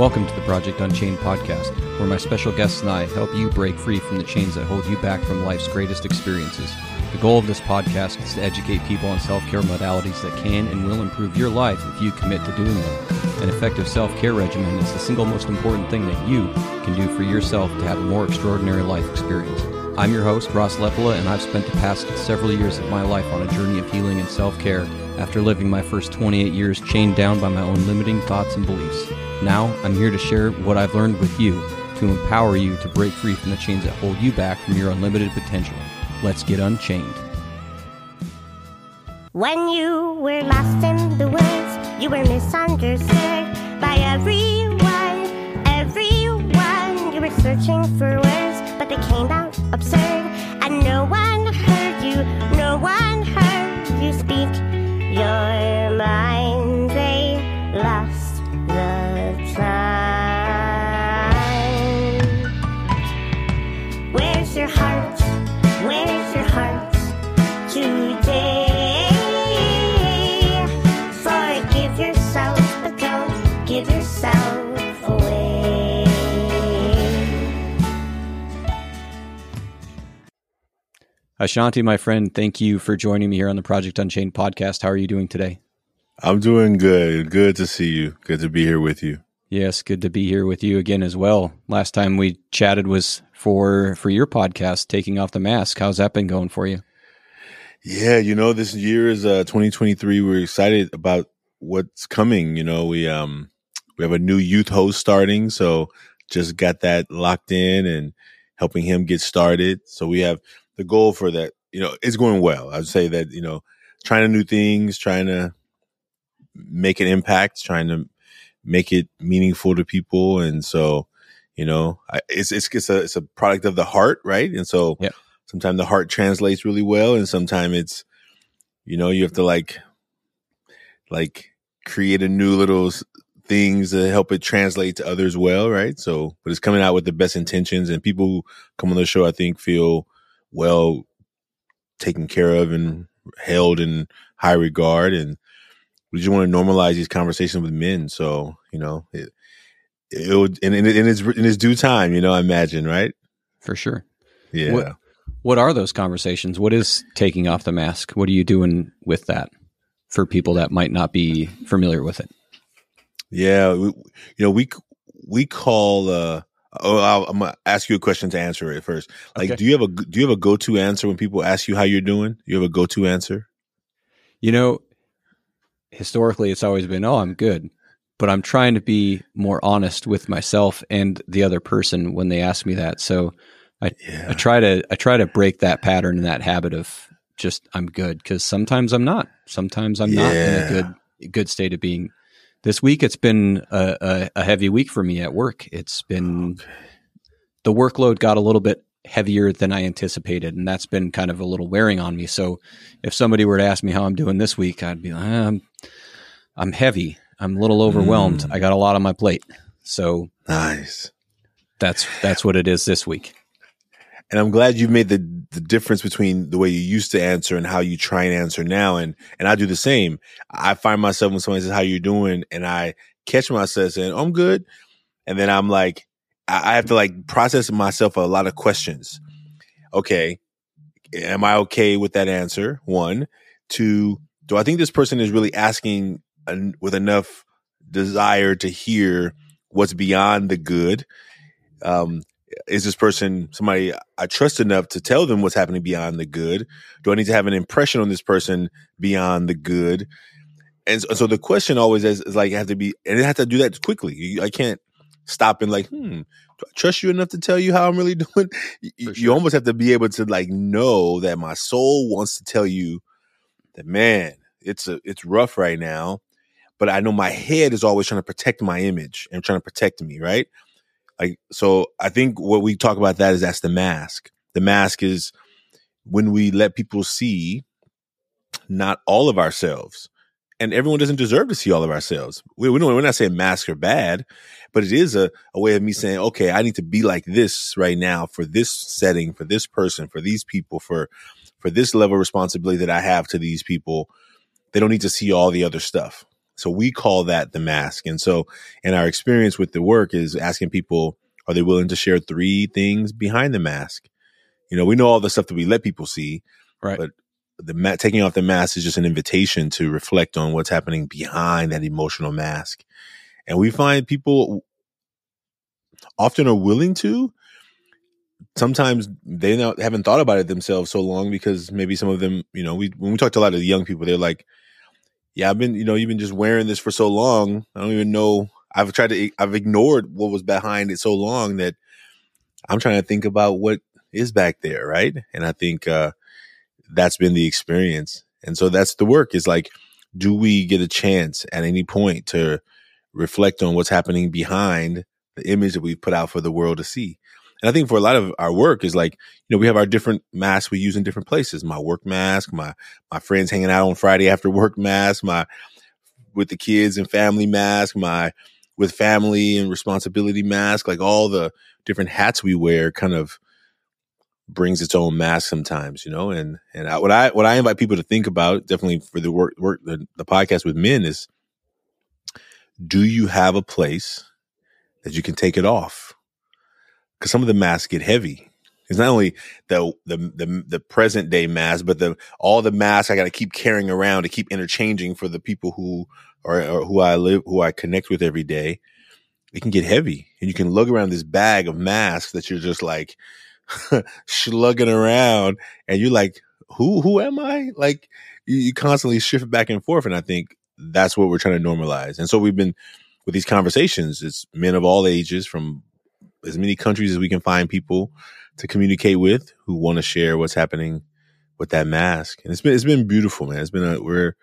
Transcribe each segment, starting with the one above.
Welcome to the Project Unchained podcast, where my special guests and I help you break free from the chains that hold you back from life's greatest experiences. The goal of this podcast is to educate people on self care modalities that can and will improve your life if you commit to doing them. An effective self care regimen is the single most important thing that you can do for yourself to have a more extraordinary life experience. I'm your host, Ross Lepola, and I've spent the past several years of my life on a journey of healing and self care after living my first 28 years chained down by my own limiting thoughts and beliefs. Now, I'm here to share what I've learned with you to empower you to break free from the chains that hold you back from your unlimited potential. Let's get unchained. When you were lost in the woods, you were misunderstood by everyone. Everyone, you were searching for words, but they came out absurd, and no one heard you. No one heard you speak your Ashanti, my friend, thank you for joining me here on the Project Unchained podcast. How are you doing today? I'm doing good. Good to see you. Good to be here with you. Yes, good to be here with you again as well. Last time we chatted was for for your podcast, taking off the mask. How's that been going for you? Yeah, you know, this year is uh 2023. We're excited about what's coming. You know, we um we have a new youth host starting, so just got that locked in and helping him get started. So we have the goal for that, you know, it's going well. I'd say that, you know, trying to new things, trying to make an impact, trying to make it meaningful to people. And so, you know, I, it's, it's, it's a, it's a product of the heart, right? And so Yep. sometimes the heart translates really well and sometimes it's, you know, you have to like, like create a new little things to help it translate to others well, right? So, but it's coming out with the best intentions and people who come on the show, I think feel well taken care of and held in high regard. And we just want to normalize these conversations with men. So, you know, it, it would, in, in, its, in its due time, you know, I imagine, right? For sure. Yeah. What- What are those conversations? What is taking off the mask? What are you doing with that for people that might not be familiar with it? Yeah, we, you know, we we call. uh Oh, I'll, I'm gonna ask you a question to answer it first. Like, Okay. do you have a do you have a go to answer when people ask you how you're doing? You have a go to answer? You know, historically, it's always been, oh, I'm good. But I'm trying to be more honest with myself and the other person when they ask me that. So I Yeah, try to I try to break that pattern and that habit of just I'm good because sometimes I'm not. Sometimes I'm not in a good good state of being. This week it's been a, a, a heavy week for me at work. It's been the workload got a little bit heavier than I anticipated, and that's been kind of a little wearing on me. So if somebody were to ask me how I'm doing this week, I'd be like, I'm, I'm heavy. I'm a little overwhelmed. Mm. I got a lot on my plate. So nice. that's that's what it is this week. And I'm glad you've made the the difference between the way you used to answer and how you try and answer now. And and I do the same. I find myself when somebody says how you doing, and I catch myself saying I'm good, and then I'm like, I I have to like process myself a lot of questions. Okay, am I okay with that answer? One, two. Do I think this person is really asking en- with enough desire to hear what's beyond the good? Um, is this person somebody I trust enough to tell them what's happening beyond the good? Do I need to have an impression on this person beyond the good? And so, so the question always is, is like, I have to be, and I have to do that quickly. You- I can't stop and like, hmm, do I trust you enough to tell you how I'm really doing? You, For you almost have to be able to like know that my soul wants to tell you that, man, it's a, it's rough right now. But I know my head is always trying to protect my image and trying to protect me, right? Like, so I think what we talk about that is that's the mask. The mask is when we let people see not all of ourselves. And everyone doesn't deserve to see all of ourselves. We, we we're not saying masks are bad, but it is a, a way of me saying, okay, I need to be like this right now for this setting, for this person, for these people, for for this level of responsibility that I have to these people. They don't need to see all the other stuff. So we call that the mask. And so in our experience with the work is asking people, are they willing to share three things behind the mask? You know, we know all the stuff that we let people see, Right. But the ma- taking off the mask is just an invitation to reflect on what's happening behind that emotional mask. And we find people often are willing to. Sometimes they not, haven't thought about it themselves so long because maybe some of them, you know, we when we talk to a lot of the young people, they're like, "Yeah, I've been, you know, you've been just wearing this for so long. I don't even know. I've tried to, I've ignored what was behind it so long that I'm trying to think about what is back there, right? And I think uh, that's been the experience, and so that's the work. Is like, do we get a chance at any point to reflect on what's happening behind the image that we've put out for the world to see? And I think for a lot of our work is like, you know, we have our different masks we use in different places. My work mask, my my friends hanging out on Friday after work mask, my with the kids and family mask, my with family and responsibility mask, like all the different hats we wear kind of brings its own mask sometimes, you know. And and I, what I what I invite people to think about, definitely for the work work the, the podcast with men is do you have a place that you can take it off? Because some of the masks get heavy. It's not only the the the, the present day mask, but the all the masks I got to keep carrying around to keep interchanging for the people who or, or who I live, who I connect with every day. It can get heavy, and you can lug around this bag of masks that you're just like slugging around, and you're like, "Who who am I?" Like you, you constantly shift back and forth, and I think that's what we're trying to normalize. And so we've been with these conversations. It's men of all ages from as many countries as we can find people to communicate with who want to share what's happening with that mask. And it's been it's been beautiful, man. It's been a we're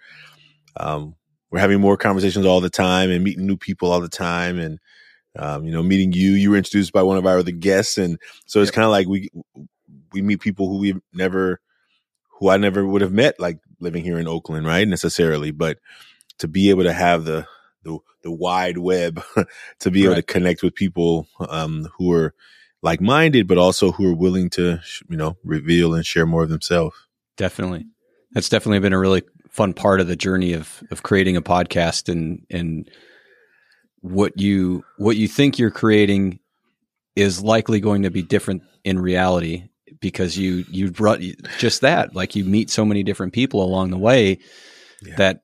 um we're having more conversations all the time and meeting new people all the time and um, you know, meeting you. You were introduced by one of our other guests, and so it's Yep. kind of like we we meet people who we've never, who I never would have met, like living here in Oakland, right? Necessarily, but to be able to have the the, the wide web to be able to connect with people um, who are like minded, but also who are willing to, sh- you know, reveal and share more of themselves. Definitely. That's definitely been a really fun part of the journey of of creating a podcast and and what you what you think you're creating is likely going to be different in reality because you you brought just that like you meet so many different people along the way Yeah. that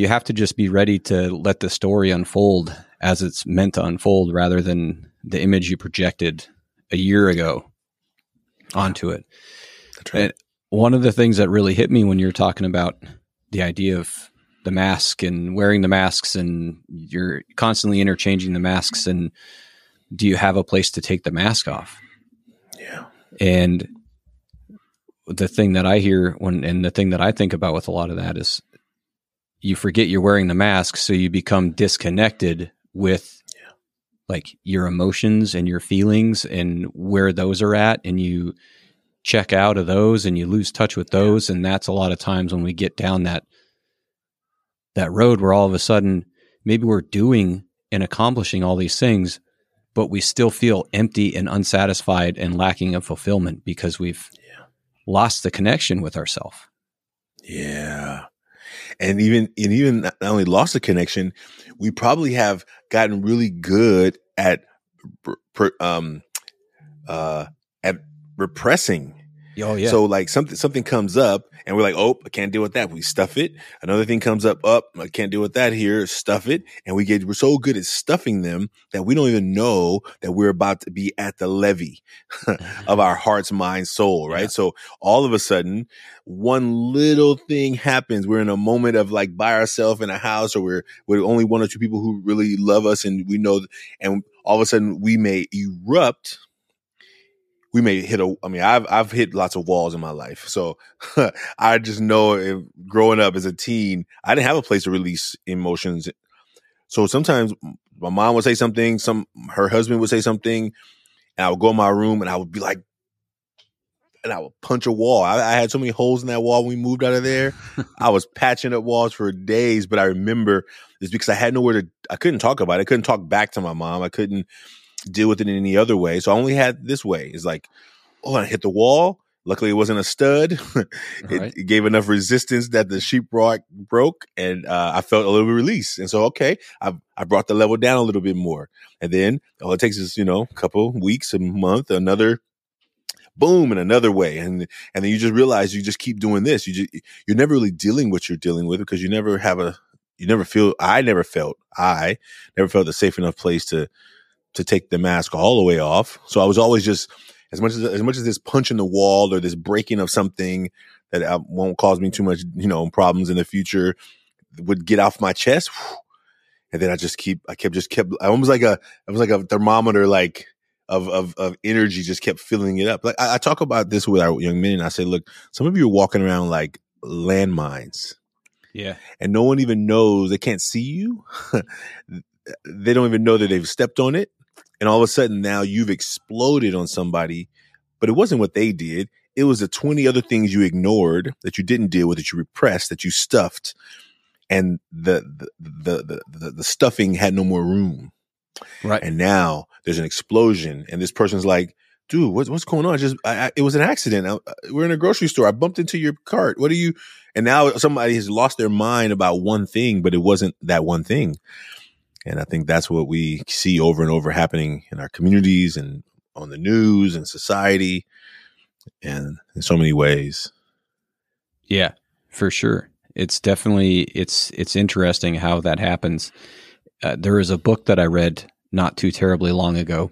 you have to just be ready to let the story unfold as it's meant to unfold rather than the image you projected a year ago onto it That's And one of the things that really hit me when you're talking about the idea of the mask and wearing the masks and you're constantly interchanging the masks and do you have a place to take the mask off? yeah. And the thing that I hear when and the thing that I think about with a lot of that is you forget you're wearing the mask so you become disconnected with like your emotions and your feelings and where those are at and you check out of those and you lose touch with those and that's a lot of times when we get down that that road where all of a sudden maybe we're doing and accomplishing all these things but we still feel empty and unsatisfied and lacking of fulfillment because we've lost the connection with ourselves Yeah. And even and even not only lost the connection, we probably have gotten really good at um uh at repressing. Oh yeah So like something something comes up and we're like, oh, I can't deal with that. We stuff it. Another thing comes up, up, I can't deal with that here. Stuff it. And we get we're so good at stuffing them that we don't even know that we're about to be at the levee of our heart's mind soul right Yeah. so all of a sudden one little thing happens we're in a moment of like by ourselves in a house or we're with only one or two people who really love us and we know and all of a sudden we may erupt we may hit a i mean i've i've hit lots of walls in my life so i just know if, growing up as a teen i didn't have a place to release emotions so sometimes my mom would say something some her husband would say something and I would go in my room and I would be like, and I would punch a wall. I, I had so many holes in that wall when we moved out of there. I was patching up walls for days, but I remember it's because I had nowhere to, I couldn't talk about it. I couldn't talk back to my mom. I couldn't deal with it in any other way. So I only had this way. It's like, oh, I hit the wall. Luckily, it wasn't a stud. it, Right. it gave enough resistance that the sheetrock broke, and uh, I felt a little release. And so, okay, I I brought the level down a little bit more. And then all it takes is you know a couple weeks, a month, another boom in another way, and and then you just realize you just keep doing this. You just you're never really dealing what you're dealing with because you never have a you never feel. I never felt I never felt a safe enough place to to take the mask all the way off. So I was always just as much as as much as this punch in the wall or this breaking of something that uh, won't cause me too much, you know, problems in the future would get off my chest. And then I just keep, I kept just kept, I almost like a, it was like a thermometer, like of, of, of energy just kept filling it up. Like I, I talk about this with our young men and I say, look, some of you are walking around like landmines Yeah. and no one even knows they can't see you they don't even know that they've stepped on it and all of a sudden now you've exploded on somebody but it wasn't what they did. It was the 20 other things you ignored that you didn't deal with that you repressed that you stuffed and the the the the, the, stuffing had no more room. Right. and now there's an explosion and this person's like dude what's, what's going on? Just I, I, it was an accident. I, we're in a grocery store. I bumped into your cart. What are you and now somebody has lost their mind about one thing but it wasn't that one thing and i think that's what we see over and over happening in our communities and on the news and society and in so many ways Yeah, for sure. It's definitely it's it's interesting how that happens. Uh, there is a book that I read not too terribly long ago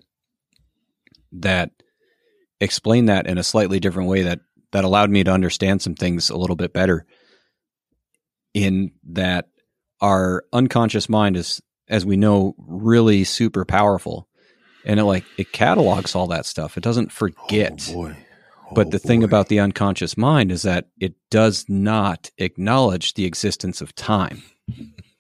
that explained that in a slightly different way that that allowed me to understand some things a little bit better. In that our unconscious mind is, as we know, really super powerful, and it like it catalogs all that stuff. It doesn't forget. oh boy But Oh, the thing about the unconscious mind is that it does not acknowledge the existence of time.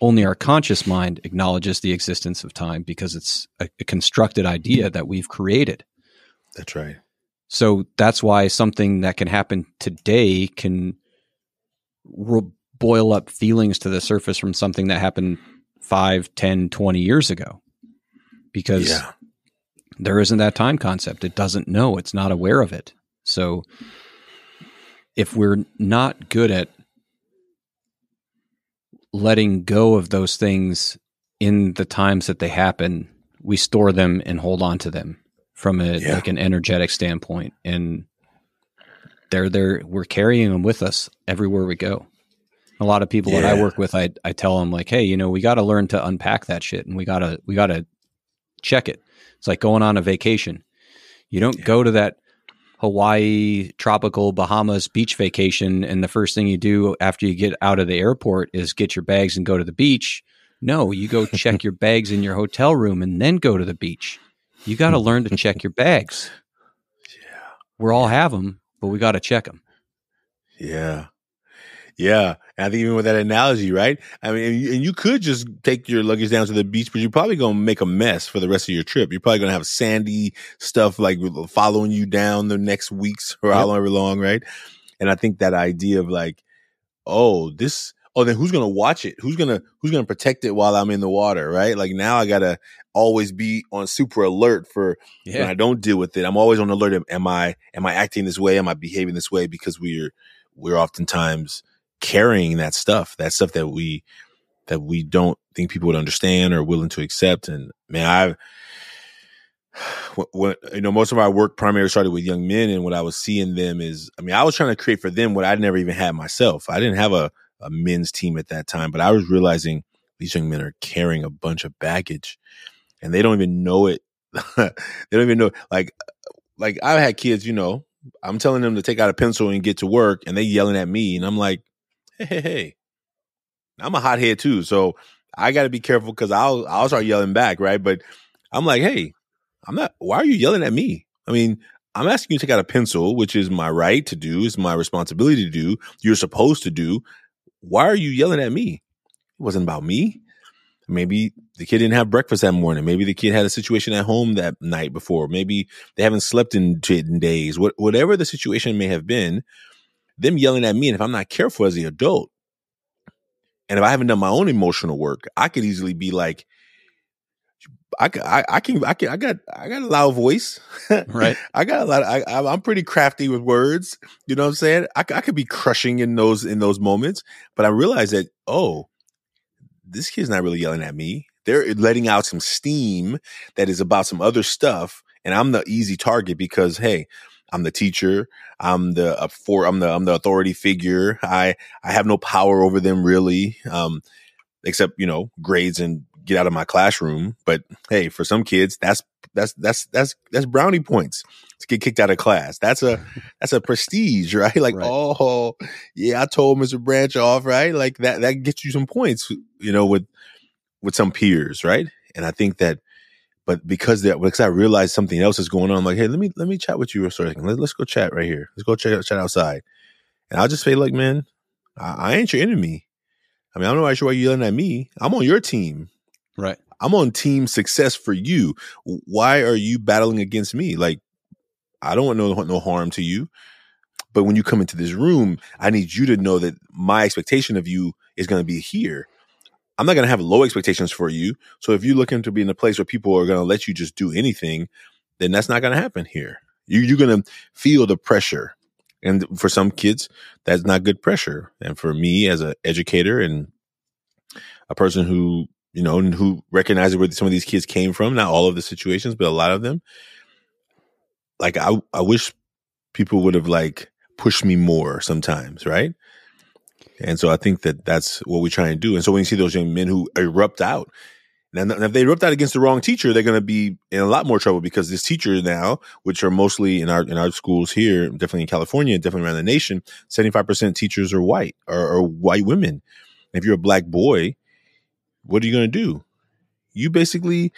Only our conscious mind acknowledges the existence of time because it's a, a constructed idea that we've created. that's right So that's why something that can happen today can ro- boil up feelings to the surface from something that happened 5, 10, 20 years ago. Because yeah there isn't that time concept. It doesn't know. It's not aware of it. So if we're not good at letting go of those things in the times that they happen, we store them and hold on to them from a Yeah. like an energetic standpoint. And they're there we're carrying them with us everywhere we go. A lot of people that I work with, I I tell them like, hey, you know, we got to learn to unpack that shit, and we gotta we gotta check it. It's like going on a vacation. You don't Yeah. go to that Hawaii, tropical Bahamas beach vacation, and the first thing you do after you get out of the airport is get your bags and go to the beach. No, you go check your bags in your hotel room and then go to the beach. You got to learn to check your bags. yeah We all have them, but we got to check them. Yeah. Yeah. And I think even with that analogy, right? I mean, and you, and you could just take your luggage down to the beach, but you're probably going to make a mess for the rest of your trip. You're probably going to have sandy stuff like following you down the next weeks or Yep. however long, right? And I think that idea of like, oh, this, oh, then who's going to watch it? Who's going to, who's going to protect it while I'm in the water, right? Like now I got to always be on super alert for when I don't deal with it, I'm always on alert. Am I am I acting this way? Am I behaving this way? Because we're we're oftentimes carrying that stuff, that stuff that we that we don't think people would understand or willing to accept. And man, I what, what you know, most of my work primarily started with young men, and what I was seeing them is, I mean, I was trying to create for them what I never even had myself. I didn't have a a men's team at that time, but I was realizing these young men are carrying a bunch of baggage, and they don't even know it. they don't even know like like I've had kids, you know, I'm telling them to take out a pencil and get to work, and they yelling at me, and I'm like, hey, hey, hey, I'm a hothead too, so I got to be careful because I'll I'll start yelling back, right? But I'm like, hey, I'm not. Why are you yelling at me? I mean, I'm asking you to take out a pencil, which is my right to do, is my responsibility to do. You're supposed to do. Why are you yelling at me? It wasn't about me. Maybe the kid didn't have breakfast that morning. Maybe the kid had a situation at home that night before. Maybe they haven't slept in 10 days. What, whatever the situation may have been, them yelling at me. And if I'm not careful as the adult, and if I haven't done my own emotional work, I could easily be like, I, I, I can I can I got I got a loud voice, right? I got a lot. Of, I I'm pretty crafty with words. You know what I'm saying? I, I could be crushing in those in those moments, but I realize that oh, this kid's not really yelling at me. They're eh, letting out some steam that is about some other stuff, and I'm the easy target because hey, I'm the teacher. I'm the uh, for I'm the I'm the authority figure. I I have no power over them really, um, except you know grades and get out of my classroom. But hey, for some kids, that's that's that's that's that's brownie points to get kicked out of class. That's a that's a prestige, right? Like, right. oh yeah, I told Mr. Branch off, right? Like that that gets you some points, you know, with with some peers, right? And I think that but because that because I realized something else is going on, I'm like, hey, let me let me chat with you for a second. Let, us go chat right here. Let's go chat chat outside. And I'll just say, like, man, I, I ain't your enemy. I mean, I'm not sure why you're yelling at me. I'm on your team. Right. I'm on team success for you. Why are you battling against me? Like, I don't want no no harm to you. But when you come into this room, I need you to know that my expectation of you is going to be here. I'm not going to have low expectations for you. So if you're looking to be in a place where people are going to let you just do anything, then that's not going to happen here. You, you're going to feel the pressure. And for some kids, that's not good pressure. And for me as an educator and a person who, you know, who recognizes where some of these kids came from, not all of the situations, but a lot of them, like I, I wish people would have like pushed me more sometimes, right? And so I think that that's what we try and do. And so when you see those young men who erupt out, and if they erupt out against the wrong teacher, they're going to be in a lot more trouble because this teacher now, which are mostly in our in our schools here, definitely in California, definitely around the nation, seventy five percent teachers are white or, or white women. If you're a black boy, what are you going to do? You basically,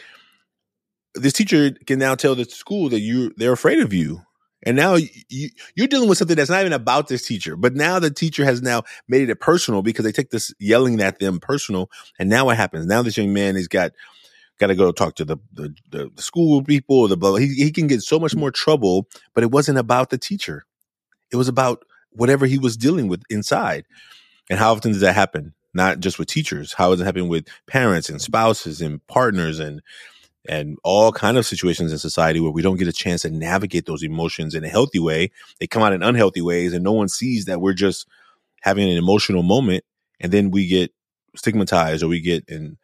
this teacher can now tell the school that you they're afraid of you and now you, you're dealing with something that's not even about this teacher, but now the teacher has now made it personal because they take this yelling at them personal. And now what happens? Now this young man, he's got, got to go talk to the, the, the, the school people, the blah, he, he can get so much more trouble, but it wasn't about the teacher. It was about whatever he was dealing with inside. And how often does that happen? Not just with teachers. How does it happen with parents and spouses and partners and, and all kind of situations in society where we don't get a chance to navigate those emotions in a healthy way. They come out in unhealthy ways and no one sees that we're just having an emotional moment and then we get stigmatized or we get and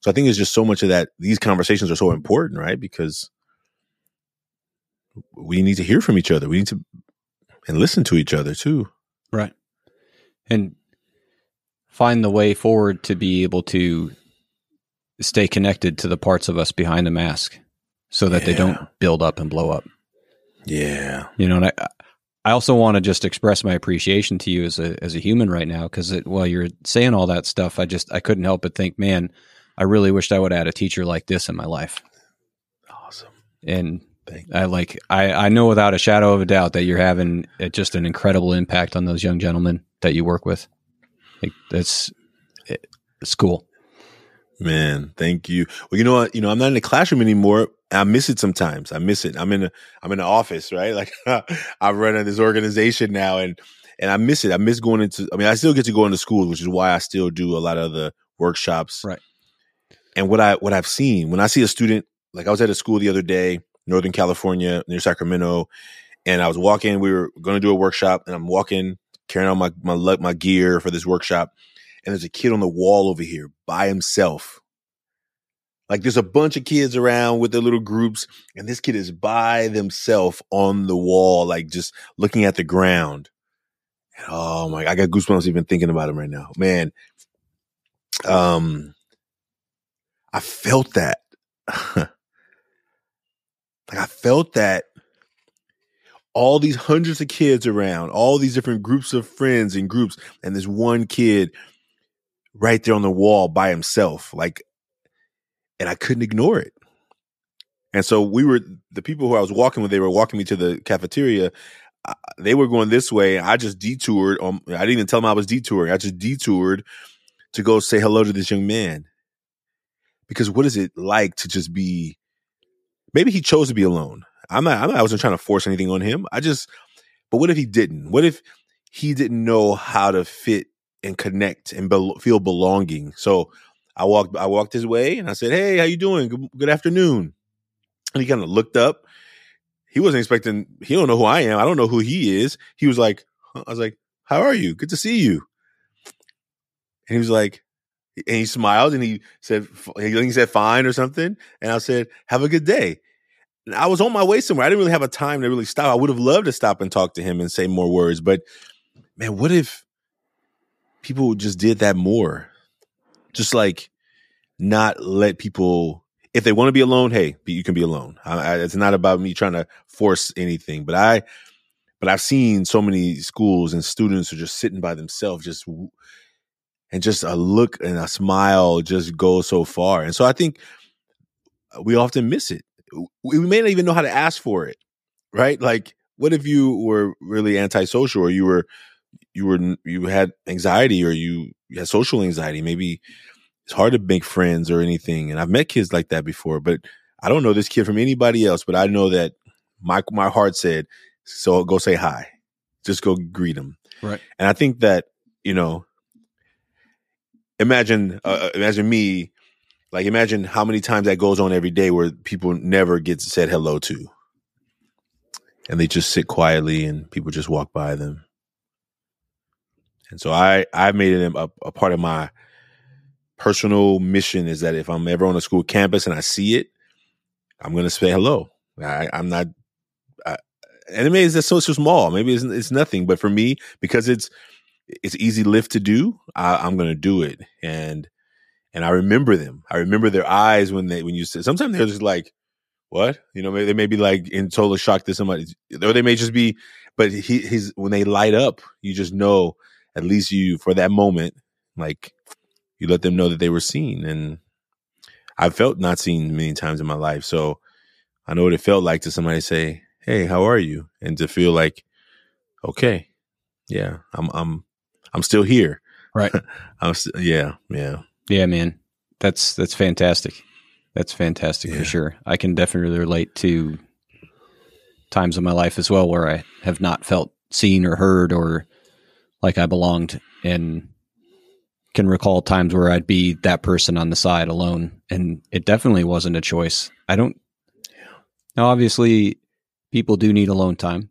so I think it's just so much of that these conversations are so important, right? Because we need to hear from each other. We need to and listen to each other too. Right. And find the way forward to be able to stay connected to the parts of us behind the mask so that yeah. they don't build up and blow up. Yeah. You know, and I, I also want to just express my appreciation to you as a as a human right now because while you're saying all that stuff, I just I couldn't help but think, man, I really wished I would have had a teacher like this in my life. Awesome. And I like I I know without a shadow of a doubt that you're having uh, just an incredible impact on those young gentlemen that you work with. Like that's eh, it's cool. Man, thank you. Well, you know what? You know, I'm not in the classroom anymore. I miss it sometimes. I miss it. I'm in a, I'm in the office, right? Like I run this organization now and, and I miss it. I miss going into, I mean, I still get to go into schools, which is why I still do a lot of the workshops. Right. And what I, what I've seen when I see a student, like I was at a school the other day, Northern California near Sacramento, and I was walking, we were going to do a workshop and I'm walking, carrying on my, my, my gear for this workshop and there's a kid on the wall over here by himself. Like there's a bunch of kids around with their little groups, and this kid is by themselves on the wall, like just looking at the ground. And oh my, I got goosebumps even thinking about him right now. Man, um, I felt that. like I felt that all these hundreds of kids around, all these different groups of friends and groups, and this one kid right there on the wall by himself. Like, and I couldn't ignore it. And so we were the people who I was walking with. They were walking me to the cafeteria. They were going this way. and I just detoured. Um, I didn't even tell them I was detouring. I just detoured to go say hello to this young man. Because what is it like to just be? Maybe he chose to be alone. I'm not. I'm not I wasn't trying to force anything on him. I just. But what if he didn't? What if he didn't know how to fit and connect and be- feel belonging. So I walked I walked his way and I said, "Hey, how you doing? Good, good afternoon." And he kind of looked up. He wasn't expecting. He don't know who I am. I don't know who he is. He was like, I was like, "How are you? Good to see you." And he was like, and he smiled and he said, he said, "Fine" or something. And I said, "Have a good day." And I was on my way somewhere. I didn't really have a time to really stop. I would have loved to stop and talk to him and say more words, but man, what if people just did that more? Just like not let people if they want to be alone, hey, you can be alone. I, it's not about me trying to force anything, but I, but I've seen so many schools and students are just sitting by themselves, just and just a look and a smile just go so far. And so I think uh, we often miss it. We may not even know how to ask for it, right? Like, what if you were really antisocial, or you were, you were, you had anxiety, or you, you had social anxiety? Maybe it's hard to make friends or anything. And I've met kids like that before, but I don't know this kid from anybody else. But I know that my my heart said, "So go say hi, just go greet him." Right. And I think that you know, imagine uh, uh, imagine me, like imagine how many times that goes on every day where people never get said hello to, and they just sit quietly and people just walk by them. And so I I made it a, a part of my personal mission is that if I'm ever on a school campus and I see it, I'm to say hello. I, am not, I, and it may it's so, small. Maybe it's, it's nothing, but for me, because it's, it's easy lift to do, I, am going to do it. And, and I remember them. I remember their eyes when they, when you said, sometimes they're just like, what? You know, they may be like in total shock to somebody, or they may just be, but he, his, when they light up, you just know, at least you, for that moment, like, you let them know that they were seen. And I felt not seen many times in my life. So I know what it felt like to somebody say, Hey, how are you? And to feel like, okay, yeah, I'm, I'm, I'm still here. Right. I'm st- yeah, yeah. Yeah, man. That's, that's fantastic. That's fantastic yeah. for sure. I can definitely relate to times in my life as well where I have not felt seen or heard or like I belonged. And can recall times where I'd be that person on the side alone, and it definitely wasn't a choice. I don't. Now, obviously, people do need alone time,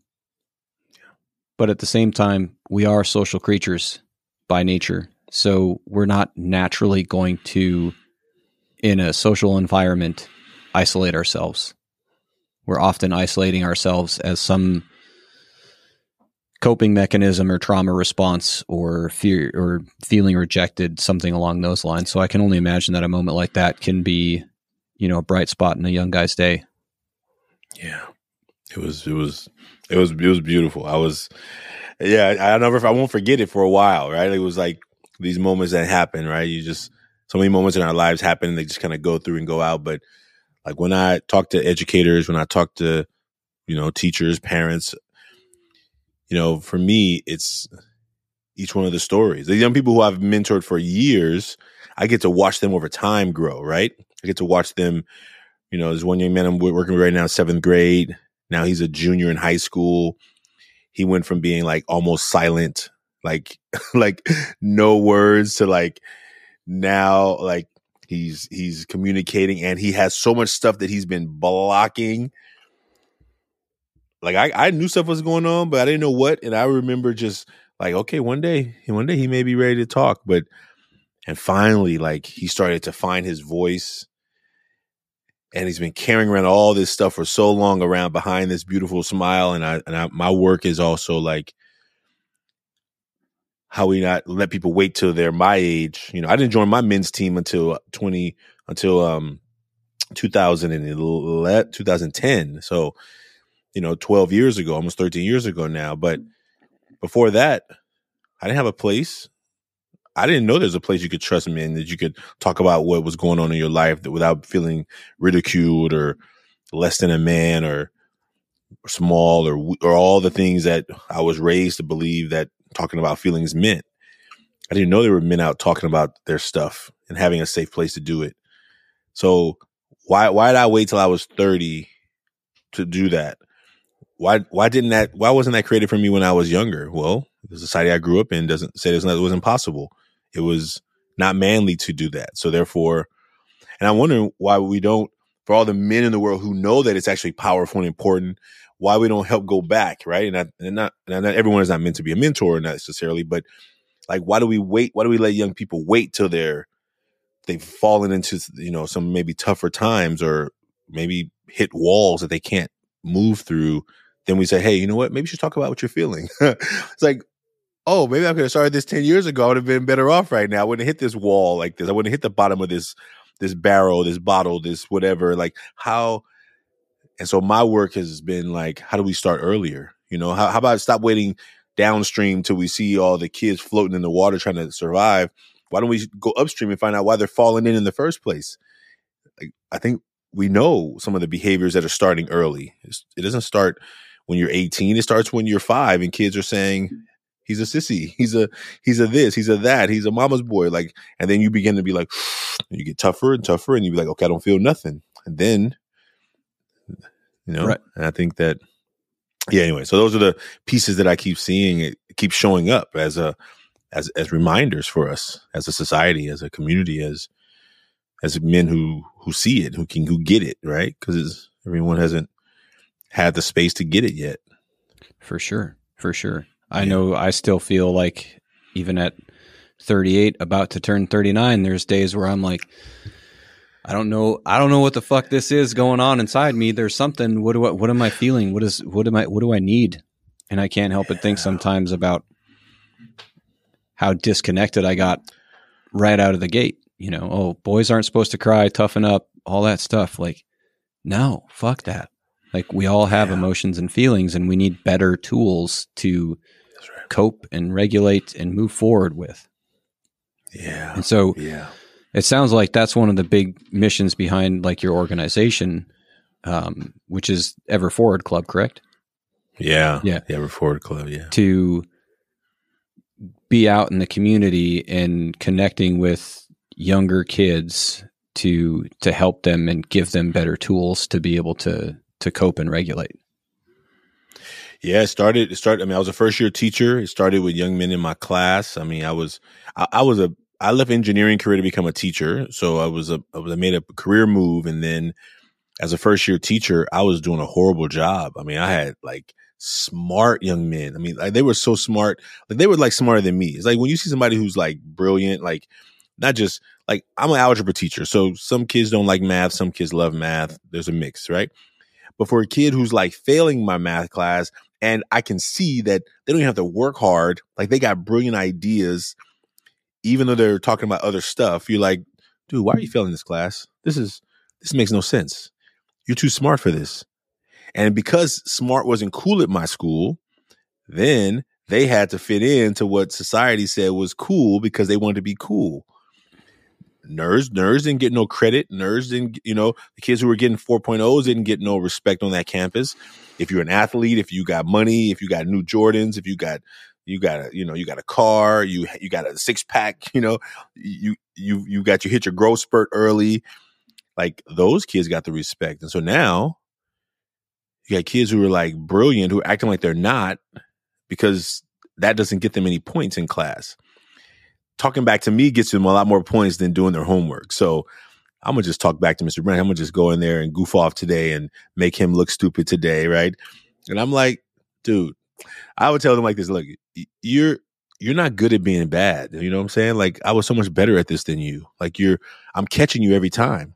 but at the same time, we are social creatures by nature, so we're not naturally going to, in a social environment, isolate ourselves. We're often isolating ourselves as some coping mechanism or trauma response or fear or feeling rejected, something along those lines. So I can only imagine that a moment like that can be, you know, a bright spot in a young guy's day. Yeah. It was it was it was it was beautiful. I was yeah, I never I won't forget it for a while, right? It was like these moments that happen, right? You just so many moments in our lives happen and they just kind of go through and go out. But like when I talk to educators, when I talk to, you know, teachers, parents, you know, for me, it's each one of the stories. The young people who I've mentored for years, I get to watch them over time grow, right? I get to watch them, you know, there's one young man I'm working with right now, seventh grade. Now he's a junior in high school. He went from being like almost silent, like, like no words to like now, like he's, he's communicating and he has so much stuff that he's been blocking like I, I knew stuff was going on, but I didn't know what. And I remember just like, okay, one day, one day he may be ready to talk. But and finally, like he started to find his voice. And he's been carrying around all this stuff for so long around behind this beautiful smile. And I and I, my work is also like how we not let people wait till they're my age. You know, I didn't join my men's team until twenty until um 2011, 2010. So you know, 12 years ago, almost 13 years ago now. But before that, I didn't have a place. I didn't know there's a place you could trust me in that you could talk about what was going on in your life without feeling ridiculed or less than a man or small or or all the things that I was raised to believe that talking about feelings meant. I didn't know there were men out talking about their stuff and having a safe place to do it. So why why did I wait till I was 30 to do that? Why why didn't that why wasn't that created for me when I was younger? Well, the society I grew up in doesn't say it was, it was impossible. It was not manly to do that. So therefore, and I'm wondering why we don't, for all the men in the world who know that it's actually powerful and important, why we don't help go back, right? And, I, and not, and not everyone is not meant to be a mentor necessarily, but like, why do we wait? Why do we let young people wait till they're they've fallen into you know some maybe tougher times or maybe hit walls that they can't move through? Then we say, hey, you know what? Maybe you should talk about what you're feeling. it's like, oh, maybe I could have started this ten years ago. I would have been better off right now. I wouldn't hit this wall like this. I wouldn't hit the bottom of this this barrel, this bottle, this whatever. Like how and so my work has been like, how do we start earlier? You know, how, how about stop waiting downstream till we see all the kids floating in the water trying to survive? Why don't we go upstream and find out why they're falling in in the first place? Like, I think we know some of the behaviors that are starting early. It's, it doesn't start when you're 18. It starts when you're five and kids are saying, he's a sissy. He's a, he's a this, he's a that, he's a mama's boy. Like, and then you begin to be like, you get tougher and tougher and you be like, okay, I don't feel nothing. And then you know right. and i think that yeah anyway so those are the pieces that i keep seeing it keeps showing up as a as as reminders for us as a society as a community as as men who who see it who can who get it right because everyone hasn't had the space to get it yet for sure for sure i know i still feel like even at 38 about to turn 39 there's days where i'm like I don't know. I don't know what the fuck this is going on inside me. There's something. What do I, what am I feeling? What is what am I what do I need? And I can't help but think sometimes about how disconnected I got right out of the gate. You know, oh, boys aren't supposed to cry, toughen up, all that stuff. Like, no, fuck that. Like we all have yeah. emotions and feelings and we need better tools to right. cope and regulate and move forward with. Yeah. And so yeah it sounds like that's one of the big missions behind like your organization, um, which is Ever Forward Club, correct? Yeah, yeah, Ever Forward Club. Yeah, to be out in the community and connecting with younger kids to to help them and give them better tools to be able to to cope and regulate. Yeah, it started. It started. I mean, I was a first year teacher. It started with young men in my class. I mean, I was I, I was a I left engineering career to become a teacher. So I was a, I was, I made a career move. And then as a first year teacher, I was doing a horrible job. I mean, I had like smart young men. I mean, like they were so smart. Like they were like smarter than me. It's like when you see somebody who's like brilliant, like not just like I'm an algebra teacher. So some kids don't like math. Some kids love math. There's a mix, right? But for a kid who's like failing my math class and I can see that they don't even have to work hard, like they got brilliant ideas even though they're talking about other stuff, you're like, dude, why are you failing this class? This is this makes no sense. You're too smart for this. And because smart wasn't cool at my school, then they had to fit into what society said was cool because they wanted to be cool. Nerds, nerds didn't get no credit. Nerds didn't, you know, the kids who were getting 4.0s didn't get no respect on that campus. If you're an athlete, if you got money, if you got new Jordans, if you got you got a you know you got a car you you got a six pack you know you you you got you hit your growth spurt early like those kids got the respect and so now you got kids who are like brilliant who are acting like they're not because that doesn't get them any points in class talking back to me gets them a lot more points than doing their homework so i'm gonna just talk back to mr branch i'm gonna just go in there and goof off today and make him look stupid today right and i'm like dude I would tell them like this: Look, you're you're not good at being bad. You know what I'm saying? Like I was so much better at this than you. Like you're, I'm catching you every time.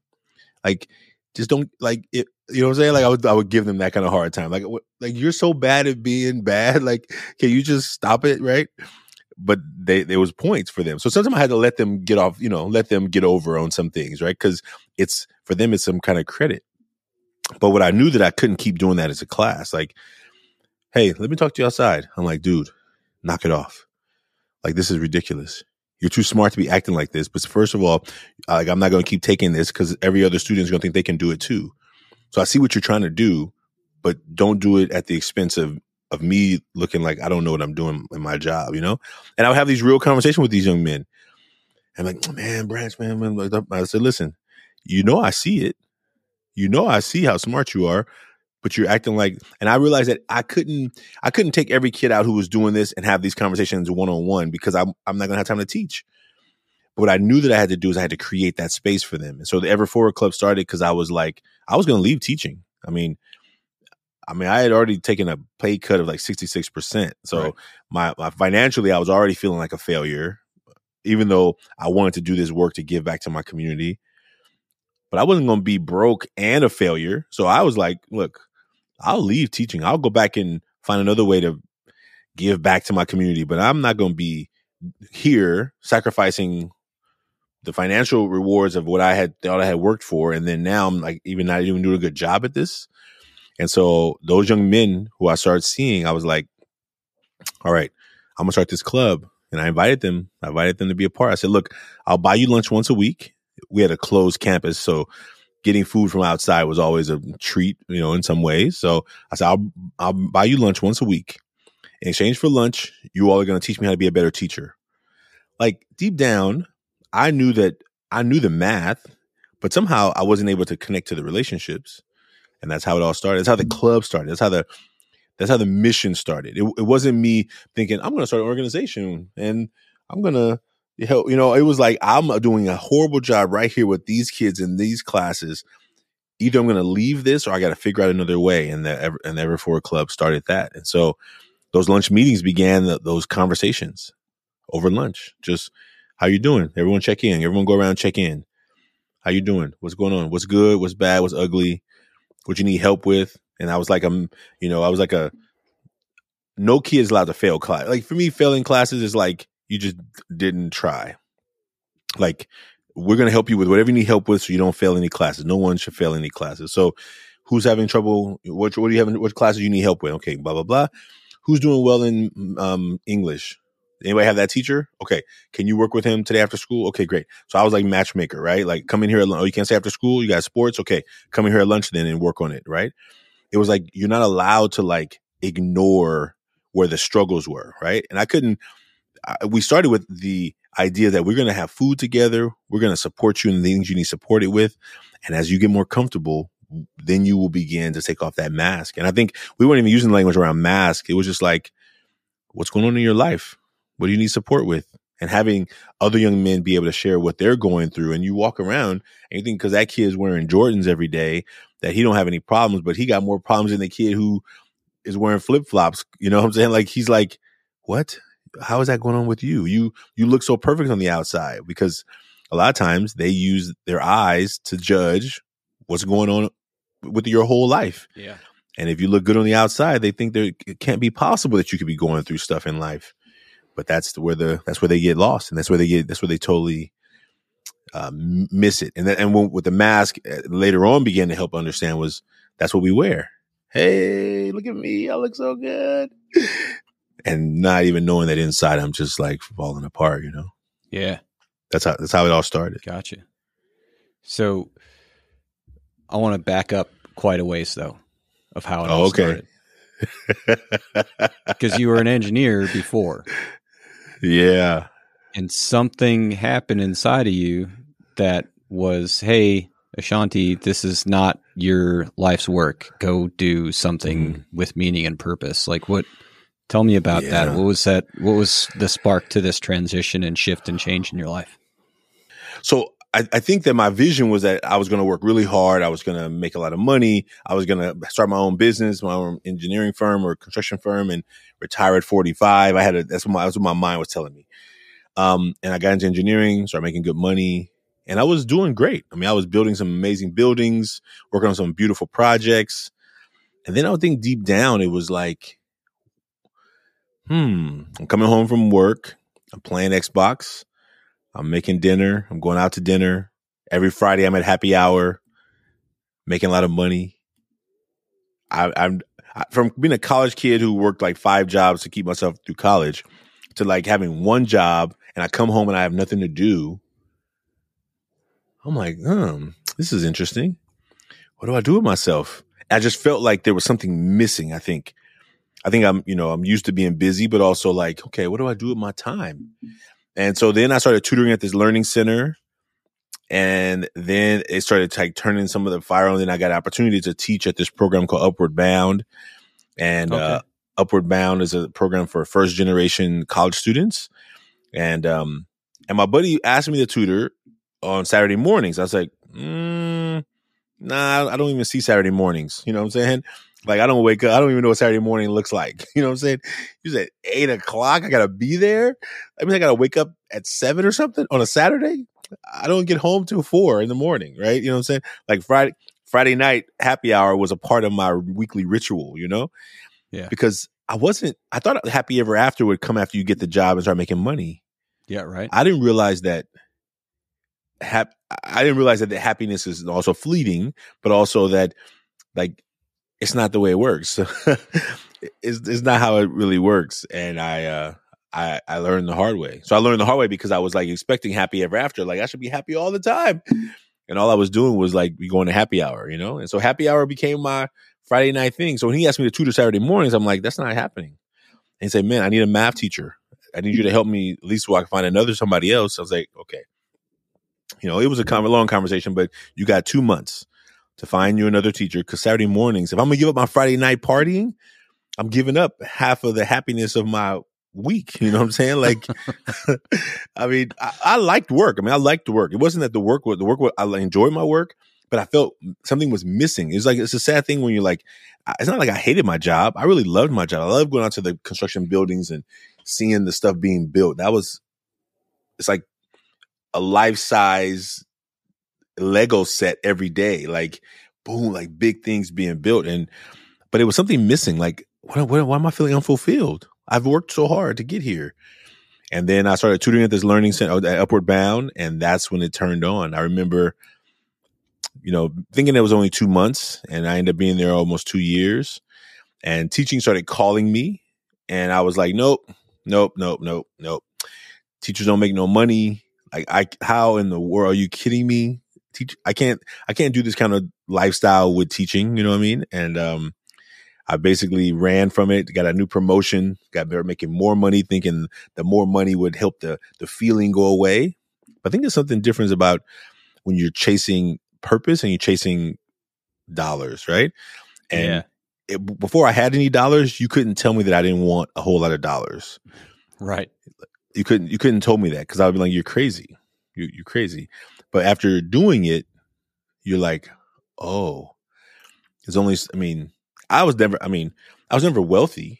Like just don't like it. You know what I'm saying? Like I would, I would give them that kind of hard time. Like, like you're so bad at being bad. Like, can you just stop it? Right? But they, there was points for them. So sometimes I had to let them get off. You know, let them get over on some things, right? Because it's for them, it's some kind of credit. But what I knew that I couldn't keep doing that as a class. Like hey, let me talk to you outside. I'm like, dude, knock it off. Like, this is ridiculous. You're too smart to be acting like this. But first of all, like, I'm not going to keep taking this because every other student is going to think they can do it too. So I see what you're trying to do, but don't do it at the expense of of me looking like I don't know what I'm doing in my job, you know? And I would have these real conversations with these young men. And like, man, Branch, man, man. I said, listen, you know I see it. You know I see how smart you are but you're acting like and i realized that i couldn't i couldn't take every kid out who was doing this and have these conversations one-on-one because i'm, I'm not to have time to teach But what I knew that I had to do is I had to create that space for them. And so the Ever Forward Club started because I was like, I was to leave teaching. I mean, I mean, I had already taken a pay cut of like 66%. So Right. my, my financially, I was already feeling like a failure, even though I wanted to do this work to give back to my community. But I wasn't going to be broke and a failure. So I was like, look, I'll leave teaching. I'll go back and find another way to give back to my community, but I'm not going to be here sacrificing the financial rewards of what I had thought I had worked for, and then now I'm like even not even doing a good job at this. And so those young men who I started seeing, I was like, all right, I'm gonna start this club. And I invited them. I invited them to be a part. I said, look, I'll buy you lunch once a week. We had a closed campus, so getting food from outside was always a treat, you know, in some ways. So I said, I'll I'll buy you lunch once a week. In exchange for lunch, you all are to teach me how to be a better teacher. Like deep down, I knew that I knew the math, but somehow I wasn't able to connect to the relationships. And that's how it all started. That's how the club started. That's how the that's how the mission started. It, it wasn't me thinking I'm going to start an organization and I'm going to help. You know, it was like I'm doing a horrible job right here with these kids in these classes. Either I'm going to leave this or I got to figure out another way. And the and the Ever Forward Club started that. And so those lunch meetings began the, those conversations over lunch. Just how you doing? Everyone check in. Everyone go around check in. How you doing? What's going on? What's good? What's bad? What's ugly? What you need help with? And I was like, I'm, you know, I was like a no kid is allowed to fail class. Like for me, failing classes is like you just didn't try. Like we're gonna help you with whatever you need help with, so you don't fail any classes. No one should fail any classes. So who's having trouble? What what do you have? What classes you need help with? Okay, blah blah blah. Who's doing well in um, English? Anybody have that teacher? Okay, can you work with him today after school? Okay, great. So I was like matchmaker, right? Like come in here. At, lun- oh, you can't stay after school. You got sports. Okay, come in here at lunch then and work on it, right? It was like you're not allowed to like ignore where the struggles were, right? And I couldn't. I, we started with the idea that we're going to have food together. We're going to support you in the things you need supported with, and as you get more comfortable, then you will begin to take off that mask. And I think we weren't even using language around mask. It was just like, what's going on in your life? What do you need support with? And having other young men be able to share what they're going through, and you walk around and you think because that kid's wearing Jordans every day that he don't have any problems, but he got more problems than the kid who is wearing flip flops. You know what I'm saying? Like he's like, what? How is that going on with you? You you look so perfect on the outside because a lot of times they use their eyes to judge what's going on with your whole life. Yeah. And if you look good on the outside, they think there it can't be possible that you could be going through stuff in life. But that's where the that's where they get lost, and that's where they get that's where they totally uh, miss it. And then and when, with the mask uh, later on began to help understand was that's what we wear. Hey, look at me, I look so good, and not even knowing that inside I'm just like falling apart. You know, Yeah. that's how that's how it all started. Gotcha. So I want to back up quite a ways though of how it Oh, all okay. started. Because you were an engineer before yeah, and something happened inside of you that was, hey, Ashanti, this is not your life's work. Go do something Mhm. with meaning and purpose. Like what tell me about Yeah. that. What was that what was the spark to this transition and shift and change in your life? So I, I think that my vision was that I was going to work really hard. I was going to make a lot of money. I was going to start my own business, my own engineering firm or construction firm, and retire at 45. I had a, that's what my, that's what my mind was telling me. Um, and I got into engineering, started making good money, and I was doing great. I mean, I was building some amazing buildings, working on some beautiful projects. And then I would think deep down, it was like, hmm, I'm coming home from work. I'm playing Xbox. I'm making dinner. I'm going out to dinner. Every Friday, I'm at happy hour, making a lot of money. I, I'm I, from being a college kid who worked like five jobs to keep myself through college to like having one job and I come home and I have nothing to do. I'm like, hmm, this is interesting. What do I do with myself? I just felt like there was something missing. I think, I think I'm, you know, I'm used to being busy, but also like, okay, what do I do with my time? And so then I started tutoring at this learning center. And then it started like turning some of the fire on. Then I got an opportunity to teach at this program called Upward Bound. And Okay. uh, Upward Bound is a program for first generation college students. And um, And my buddy asked me to tutor on Saturday mornings. I was like, mm, nah, I don't even see Saturday mornings. You know what I'm saying? Like I don't wake up. I don't even know what Saturday morning looks like. You know what I'm saying? You said eight o'clock. I gotta be there. I mean, I gotta wake up at seven or something on a Saturday. I don't get home till four in the morning, right? You know what I'm saying? Like Friday, Friday night happy hour was a part of my weekly ritual. You know? Yeah. Because I wasn't. I thought happy ever after would come after you get the job and start making money. Yeah. Right. I didn't realize that. Hap- I didn't realize that the happiness is also fleeting, but also that like it's not the way it works. it's, it's not how it really works. And I, uh, I, I learned the hard way. So I learned the hard way because I was like expecting happy ever after. Like I should be happy all the time. And all I was doing was like going to happy hour, you know? And so happy hour became my Friday night thing. So when he asked me to tutor Saturday mornings, I'm like, that's not happening. And he said, man, I need a math teacher. I need you to help me at least so I can find another somebody else. I was like, okay. You know, it was a long conversation, but you got two months to find you another teacher because Saturday mornings, if I'm gonna give up my Friday night partying, I'm giving up half of the happiness of my week. You know what I'm saying? Like, I mean, I, I, liked work. I mean, I liked the work. It wasn't that the work was the work. Was, I enjoyed my work, but I felt something was missing. It's like it's a sad thing when you're like, it's not like I hated my job. I really loved my job. I love going out to the construction buildings and seeing the stuff being built. That was, it's like a life size Lego set every day, like boom, like big things being built. And but it was something missing. Like, what, why am I feeling unfulfilled? I've worked so hard to get here. And then I started tutoring at this learning center at Upward Bound, and that's when it turned on. I remember, you know, thinking it was only two months, and I ended up being there almost two years. And teaching started calling me, and I was like, nope, nope, nope, nope, nope. Teachers don't make no money. Like, I how in the world are you kidding me? Teach I can't I can't do this kind of lifestyle with teaching, you know what I mean? And um I basically ran from it, got a new promotion, got better making more money, thinking the more money would help the the feeling go away. But I think there's something different about when you're chasing purpose and you're chasing dollars, right? And yeah. it, before I had any dollars, you couldn't tell me that I didn't want a whole lot of dollars. Right. You couldn't you couldn't tell me that because I would be like, You're crazy. You you're crazy. But after doing it, you're like, oh, it's only, I mean, I was never, I mean, I was never wealthy,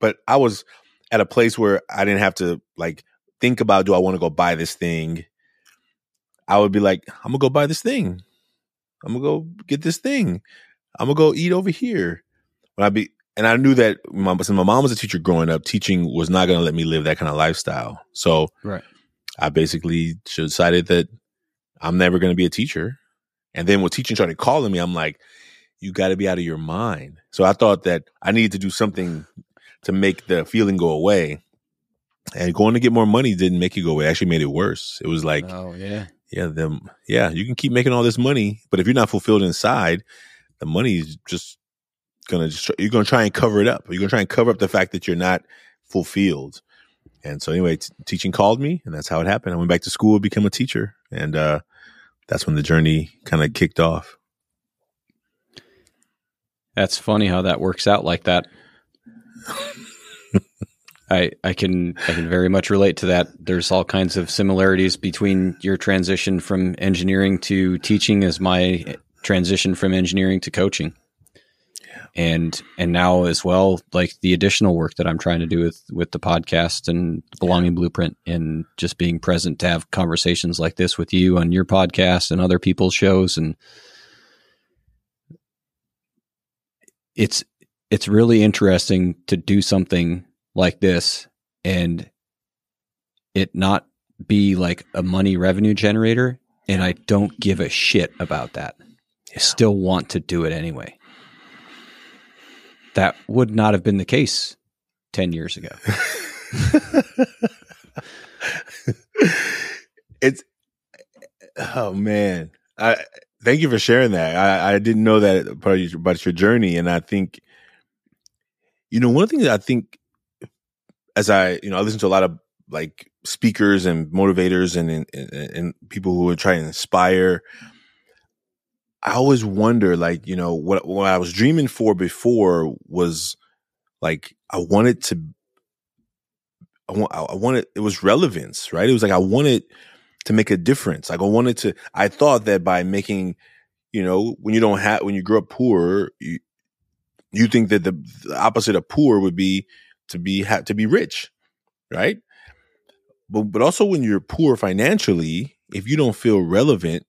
but I was at a place where I didn't have to like think about, do I want to go buy this thing? I would be like, I'm gonna go buy this thing. I'm gonna go get this thing. I'm gonna go eat over here. When I be, and I knew that my, since my mom was a teacher growing up, teaching was not gonna let me live that kind of lifestyle. So, right. I basically decided that I'm never going to be a teacher. And then when teaching started calling me, I'm like, you got to be out of your mind. So I thought that I needed to do something to make the feeling go away. And going to get more money didn't make it go away. It actually made it worse. It was like, oh yeah, yeah, them, yeah. You can keep making all this money, but if you're not fulfilled inside, the money is just gonna just you're gonna try and cover it up. You're gonna try and cover up the fact that you're not fulfilled. And so anyway, t- teaching called me, and that's how it happened. I went back to school, became a teacher, and uh, that's when the journey kind of kicked off. That's funny how that works out like that. I I can I can very much relate to that. There's all kinds of similarities between your transition from engineering to teaching as my transition from engineering to coaching and and now as well like the additional work that i'm trying to do with with the podcast and belonging yeah. blueprint and just being present to have conversations like this with you on your podcast and other people's shows. And it's it's really interesting to do something like this and it not be like a money revenue generator. And i don't give a shit about that. I still want to do it anyway that would not have been the case 10 years ago. it's oh man. I thank you for sharing that. I, I didn't know that part of your, about your journey. And I think, you know, one thing that I think as I, you know, I listen to a lot of like speakers and motivators and, and, and people who are trying to inspire I always wonder, like, you know, what what I was dreaming for before was like I wanted to I want I wanted it was relevance, right? It was like I wanted to make a difference. Like I wanted to I thought that by making, you know, when you don't have when you grow up poor, you you think that the, the opposite of poor would be to be have to be rich, right? But but also when you're poor financially, if you don't feel relevant,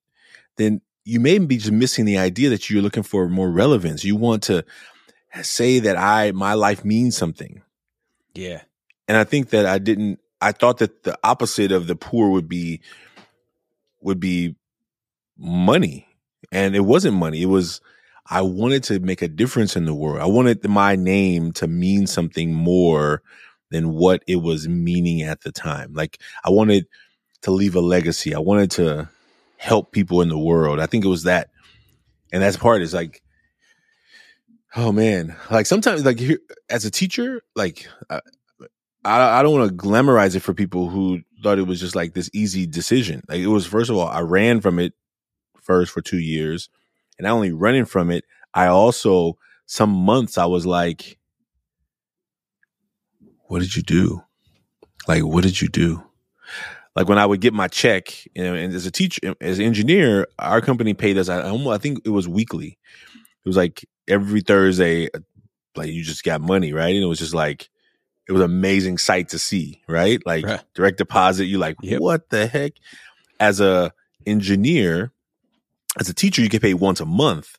then you may be just missing the idea that you're looking for more relevance. You want to say that I my life means something. Yeah. And I think that I didn't I thought that the opposite of the poor would be would be money. And it wasn't money. It was I wanted to make a difference in the world. I wanted my name to mean something more than what it was meaning at the time. Like I wanted to leave a legacy. I wanted to help people in the world. I think it was that. And that's part is like oh man, like sometimes like here, as a teacher, like I I, I don't want to glamorize it for people who thought it was just like this easy decision. Like it was first of all, I ran from it first for 2 years and not only running from it, I also some months I was like, what did you do? Like, what did you do? Like when I would get my check, you know, and as a teacher, as an engineer, our company paid us. I I think it was weekly. It was like every Thursday, like you just got money, right? And it was just like it was an amazing sight to see, right? Like right. direct deposit. You like yep. what the heck? As a engineer, as a teacher, you get paid once a month.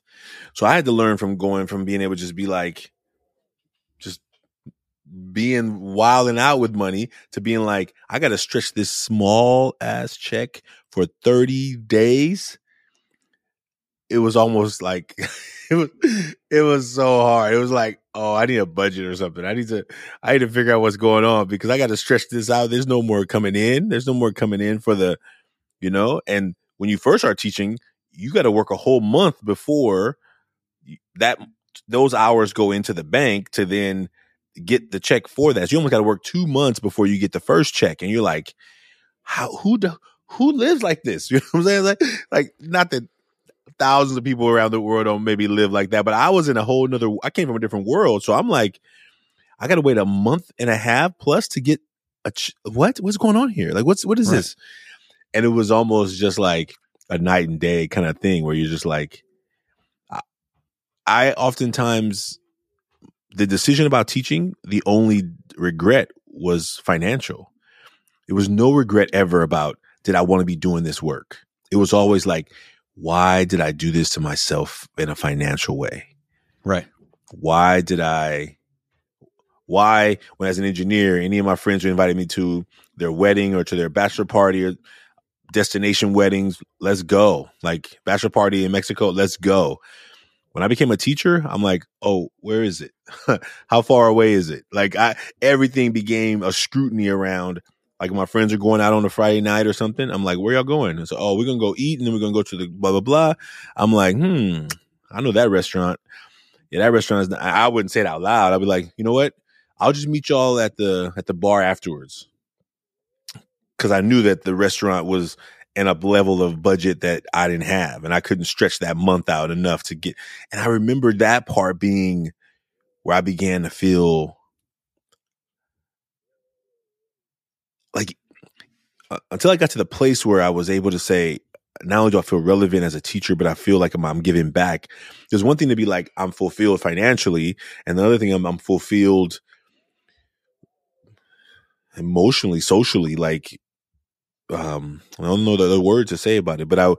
So I had to learn from going from being able to just be like, being wilding out with money to being like, I got to stretch this small ass check for 30 days. It was almost like it was, it was so hard. It was like, oh, I need a budget or something. I need to, I need to figure out what's going on because I got to stretch this out. There's no more coming in. There's no more coming in for the, you know, and when you first start teaching, you got to work a whole month before that those hours go into the bank to then get the check for that. So you almost got to work two months before you get the first check, and you're like, how who do, who lives like this? You know what I'm saying? Like, like not that thousands of people around the world don't maybe live like that, but I was in a whole nother. I came from a different world, so I'm like, I got to wait a month and a half plus to get a ch- what? What's going on here? Like, what's what is right. this? And it was almost just like a night and day kind of thing where you're just like, I, I oftentimes the decision about teaching, the only regret was financial. It was no regret ever about did I want to be doing this work. It was always like, why did I do this to myself in a financial way? Right. Why did I? Why, when as an engineer, any of my friends who invited me to their wedding or to their bachelor party or destination weddings, let's go. Like bachelor party in Mexico, let's go. When I became a teacher, I'm like, oh, where is it? How far away is it? Like I everything became a scrutiny around like my friends are going out on a Friday night or something. I'm like, where y'all going? And so, oh, we're gonna go eat and then we're gonna go to the blah blah blah. I'm like, hmm, I know that restaurant. Yeah, that restaurant is. I wouldn't say it out loud. I'd be like, you know what? I'll just meet y'all at the at the bar afterwards because I knew that the restaurant was in a level of budget that I didn't have, and I couldn't stretch that month out enough to get. And I remember that part being where I began to feel like uh, until I got to the place where I was able to say, not only do I feel relevant as a teacher, but I feel like I'm, I'm giving back. There's one thing to be like, I'm fulfilled financially. And the other thing, I'm, I'm fulfilled emotionally, socially. Like, um, I don't know the, the word to say about it, but I,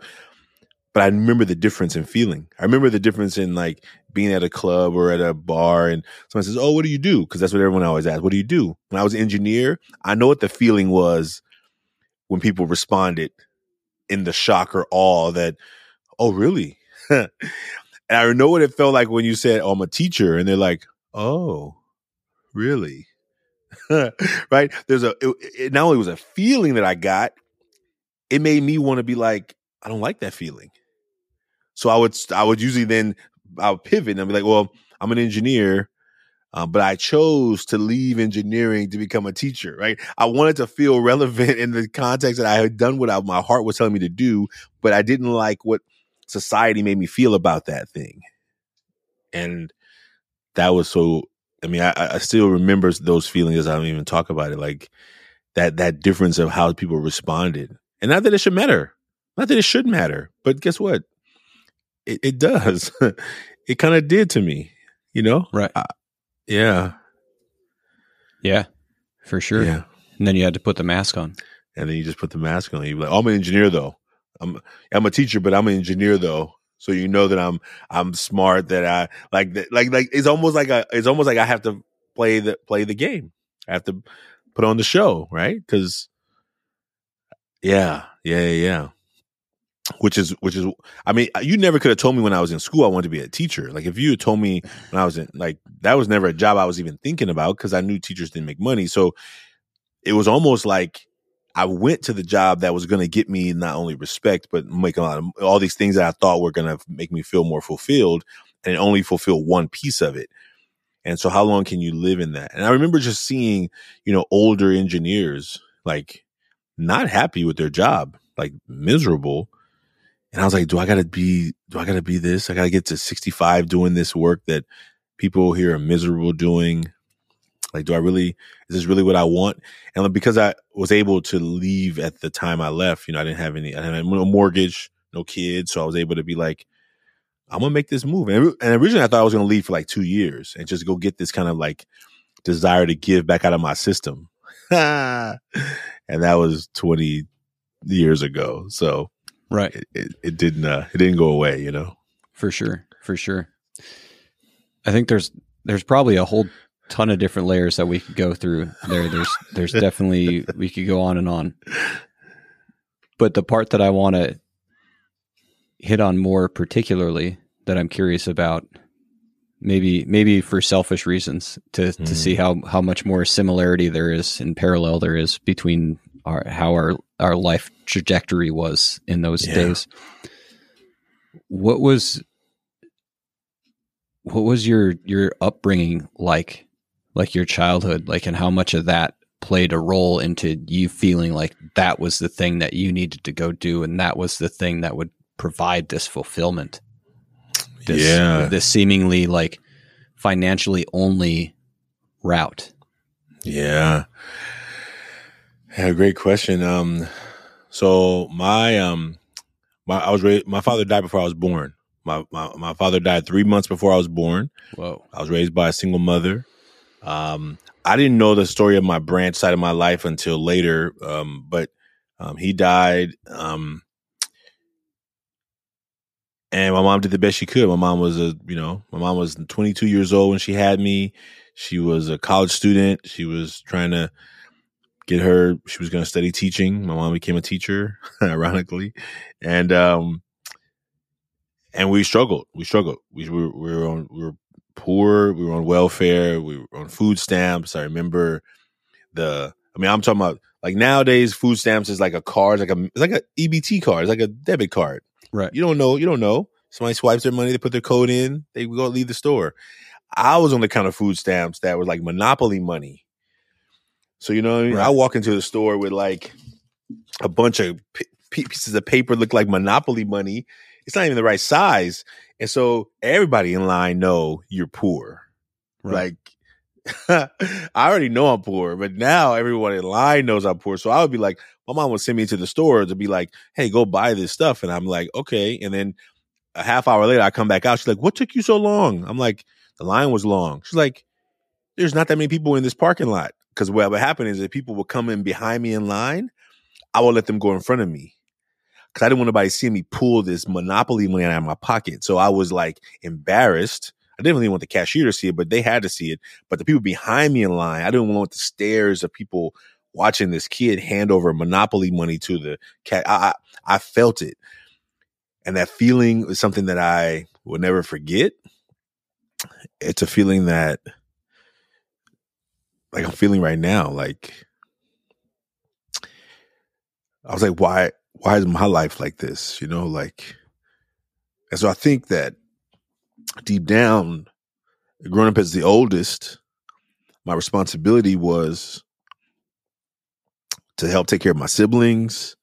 but I remember the difference in feeling. I remember the difference in like being at a club or at a bar and someone says, Oh, what do you do? Cause that's what everyone always asks. What do you do? When I was an engineer, I know what the feeling was when people responded in the shock or awe that, Oh, really? and I know what it felt like when you said, Oh, I'm a teacher. And they're like, Oh, really? right? There's a, it, it not only was a feeling that I got, it made me want to be like, I don't like that feeling. So I would I would usually then I would pivot and I'd be like, well, I'm an engineer, uh, but I chose to leave engineering to become a teacher. Right? I wanted to feel relevant in the context that I had done what I, my heart was telling me to do, but I didn't like what society made me feel about that thing, and that was so I mean, I, I still remember those feelings. I don't even talk about it. Like that that difference of how people responded, and not that it should matter, not that it should matter, but guess what? It, it does. it kind of did to me, you know. Right. I, yeah. Yeah. For sure. Yeah. And then you had to put the mask on. And then you just put the mask on. You like, oh, I'm an engineer though. I'm I'm a teacher, but I'm an engineer though. So you know that I'm I'm smart. That I like that like like it's almost like a it's almost like I have to play the play the game. I have to put on the show, right? Because yeah, yeah, yeah, yeah. Which is which is I mean, you never could have told me when I was in school I wanted to be a teacher. Like if you had told me when I was in like that was never a job I was even thinking about because I knew teachers didn't make money. So it was almost like I went to the job that was going to get me not only respect, but make a lot of all these things that I thought were going to make me feel more fulfilled and only fulfill one piece of it. And so how long can you live in that? And I remember just seeing, you know, older engineers like not happy with their job, like miserable. And I was like, do I gotta be, do I gotta be this? I gotta get to 65 doing this work that people here are miserable doing. Like, do I really, is this really what I want? And because I was able to leave at the time I left, you know, I didn't have any, I had no mortgage, no kids. So I was able to be like, I'm gonna make this move. And, and originally I thought I was gonna leave for like two years and just go get this kind of like desire to give back out of my system. and that was 20 years ago. So right, it, it, it didn't, uh, it didn't go away, you know? For sure. For sure. I think there's, there's probably a whole ton of different layers that we could go through there. There's, there's definitely, we could go on and on. But the part that I want to hit on more particularly that I'm curious about maybe maybe for selfish reasons to mm. to see how how much more similarity there is in parallel there is between our how our our life trajectory was in those yeah. days what was what was your your upbringing like like your childhood like and how much of that played a role into you feeling like that was the thing that you needed to go do and that was the thing that would provide this fulfillment. This, yeah. This seemingly like financially only route. Yeah. Yeah, great question. Um, so my um, my I was raised. My father died before I was born. My, my my father died three months before I was born. Whoa! I was raised by a single mother. Um, I didn't know the story of my branch side of my life until later. Um, but um, he died. Um, and my mom did the best she could. My mom was a, you know, my mom was 22 years old when she had me. She was a college student. She was trying to get her. She was going to study teaching. My mom became a teacher, ironically, and um, and we struggled. We struggled. We were we were on we were poor. We were on welfare. We were on food stamps. I remember the. I mean, I'm talking about like nowadays, food stamps is like a card, like a it's like a EBT card, it's like a debit card Right. You don't know. You don't know. Somebody swipes their money, they put their code in, they go leave the store. I was on the kind of food stamps that was like monopoly money. So you know, I, mean? right. I walk into the store with like a bunch of p- pieces of paper look like monopoly money. It's not even the right size, and so everybody in line know you're poor. Right. Like I already know I'm poor, but now everyone in line knows I'm poor. So I would be like, my mom would send me to the store to be like, hey, go buy this stuff. And I'm like, okay. And then a half hour later, I come back out. She's like, what took you so long? I'm like, the line was long. She's like, there's not that many people in this parking lot. Because what would happen is if people would come in behind me in line, I would let them go in front of me. Because I didn't want anybody seeing me pull this monopoly money out of my pocket. So I was like embarrassed. I didn't really want the cashier to see it, but they had to see it. But the people behind me in line, I didn't want the stares of people watching this kid hand over monopoly money to the cat. I, I, I felt it. And that feeling is something that I will never forget. It's a feeling that like I'm feeling right now. Like I was like, why why is my life like this? You know, like and so I think that deep down, growing up as the oldest, my responsibility was to help take care of my siblings,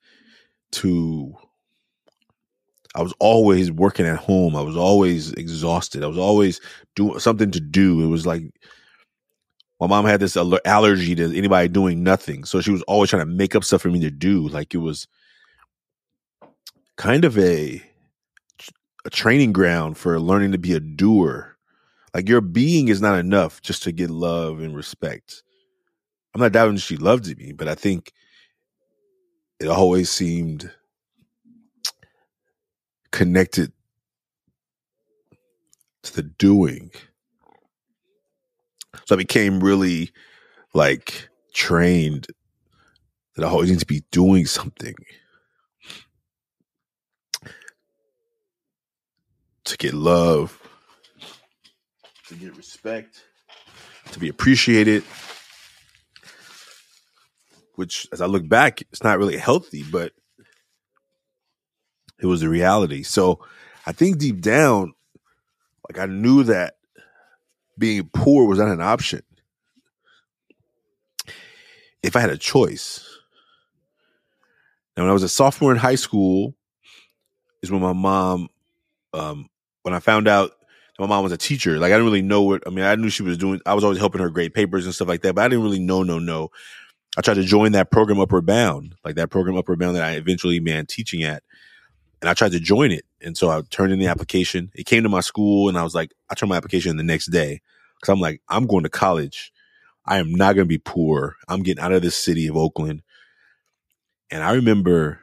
to I was always working at home. I was always exhausted. I was always doing something to do. It was like my mom had this aller- allergy to anybody doing nothing. So she was always trying to make up stuff for me to do. Like it was kind of a a training ground for learning to be a doer. Like your being is not enough just to get love and respect. I'm not doubting she loved me, but I think it always seemed connected to the doing. So I became really like trained that I always need to be doing something to get love, to get respect, to be appreciated. Which, as I look back, it's not really healthy, but it was the reality. So I think deep down, like I knew that being poor was not an option. If I had a choice. Now, when I was a sophomore in high school, is when my mom, um, when I found out my mom was a teacher, like I didn't really know what, I mean, I knew she was doing, I was always helping her grade papers and stuff like that, but I didn't really know, no, no. I tried to join that program Upward Bound, like that program Upward Bound that I eventually began teaching at. And I tried to join it. And so I turned in the application. It came to my school and I was like, I turned my application in the next day. Cause I'm like, I'm going to college. I am not going to be poor. I'm getting out of this city of Oakland. And I remember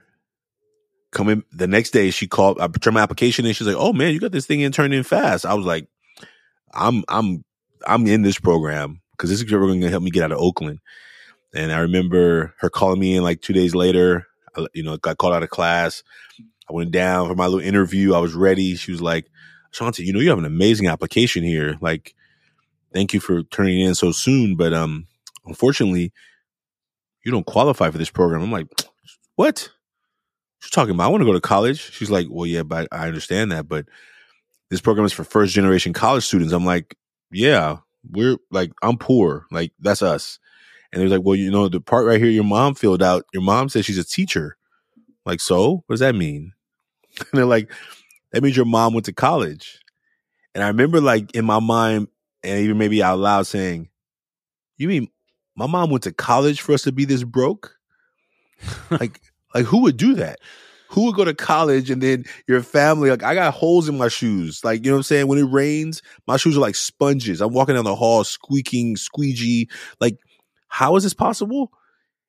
coming the next day, she called, I turned my application and She's like, Oh man, you got this thing in turned in fast. I was like, I'm, I'm, I'm in this program because this is going to help me get out of Oakland. And I remember her calling me in like two days later. You know, got called out of class. I went down for my little interview. I was ready. She was like, Shanti, you know, you have an amazing application here. Like, thank you for turning in so soon, but um, unfortunately, you don't qualify for this program. I'm like, what? She's talking about. I want to go to college. She's like, well, yeah, but I understand that, but this program is for first generation college students. I'm like, yeah, we're like, I'm poor. Like that's us. And they're like, well, you know, the part right here, your mom filled out. Your mom says she's a teacher. Like, so what does that mean? And they're like, that means your mom went to college. And I remember like in my mind, and even maybe out loud saying, You mean my mom went to college for us to be this broke? like, like who would do that? Who would go to college and then your family, like I got holes in my shoes. Like, you know what I'm saying? When it rains, my shoes are like sponges. I'm walking down the hall squeaking, squeegee. Like, how is this possible?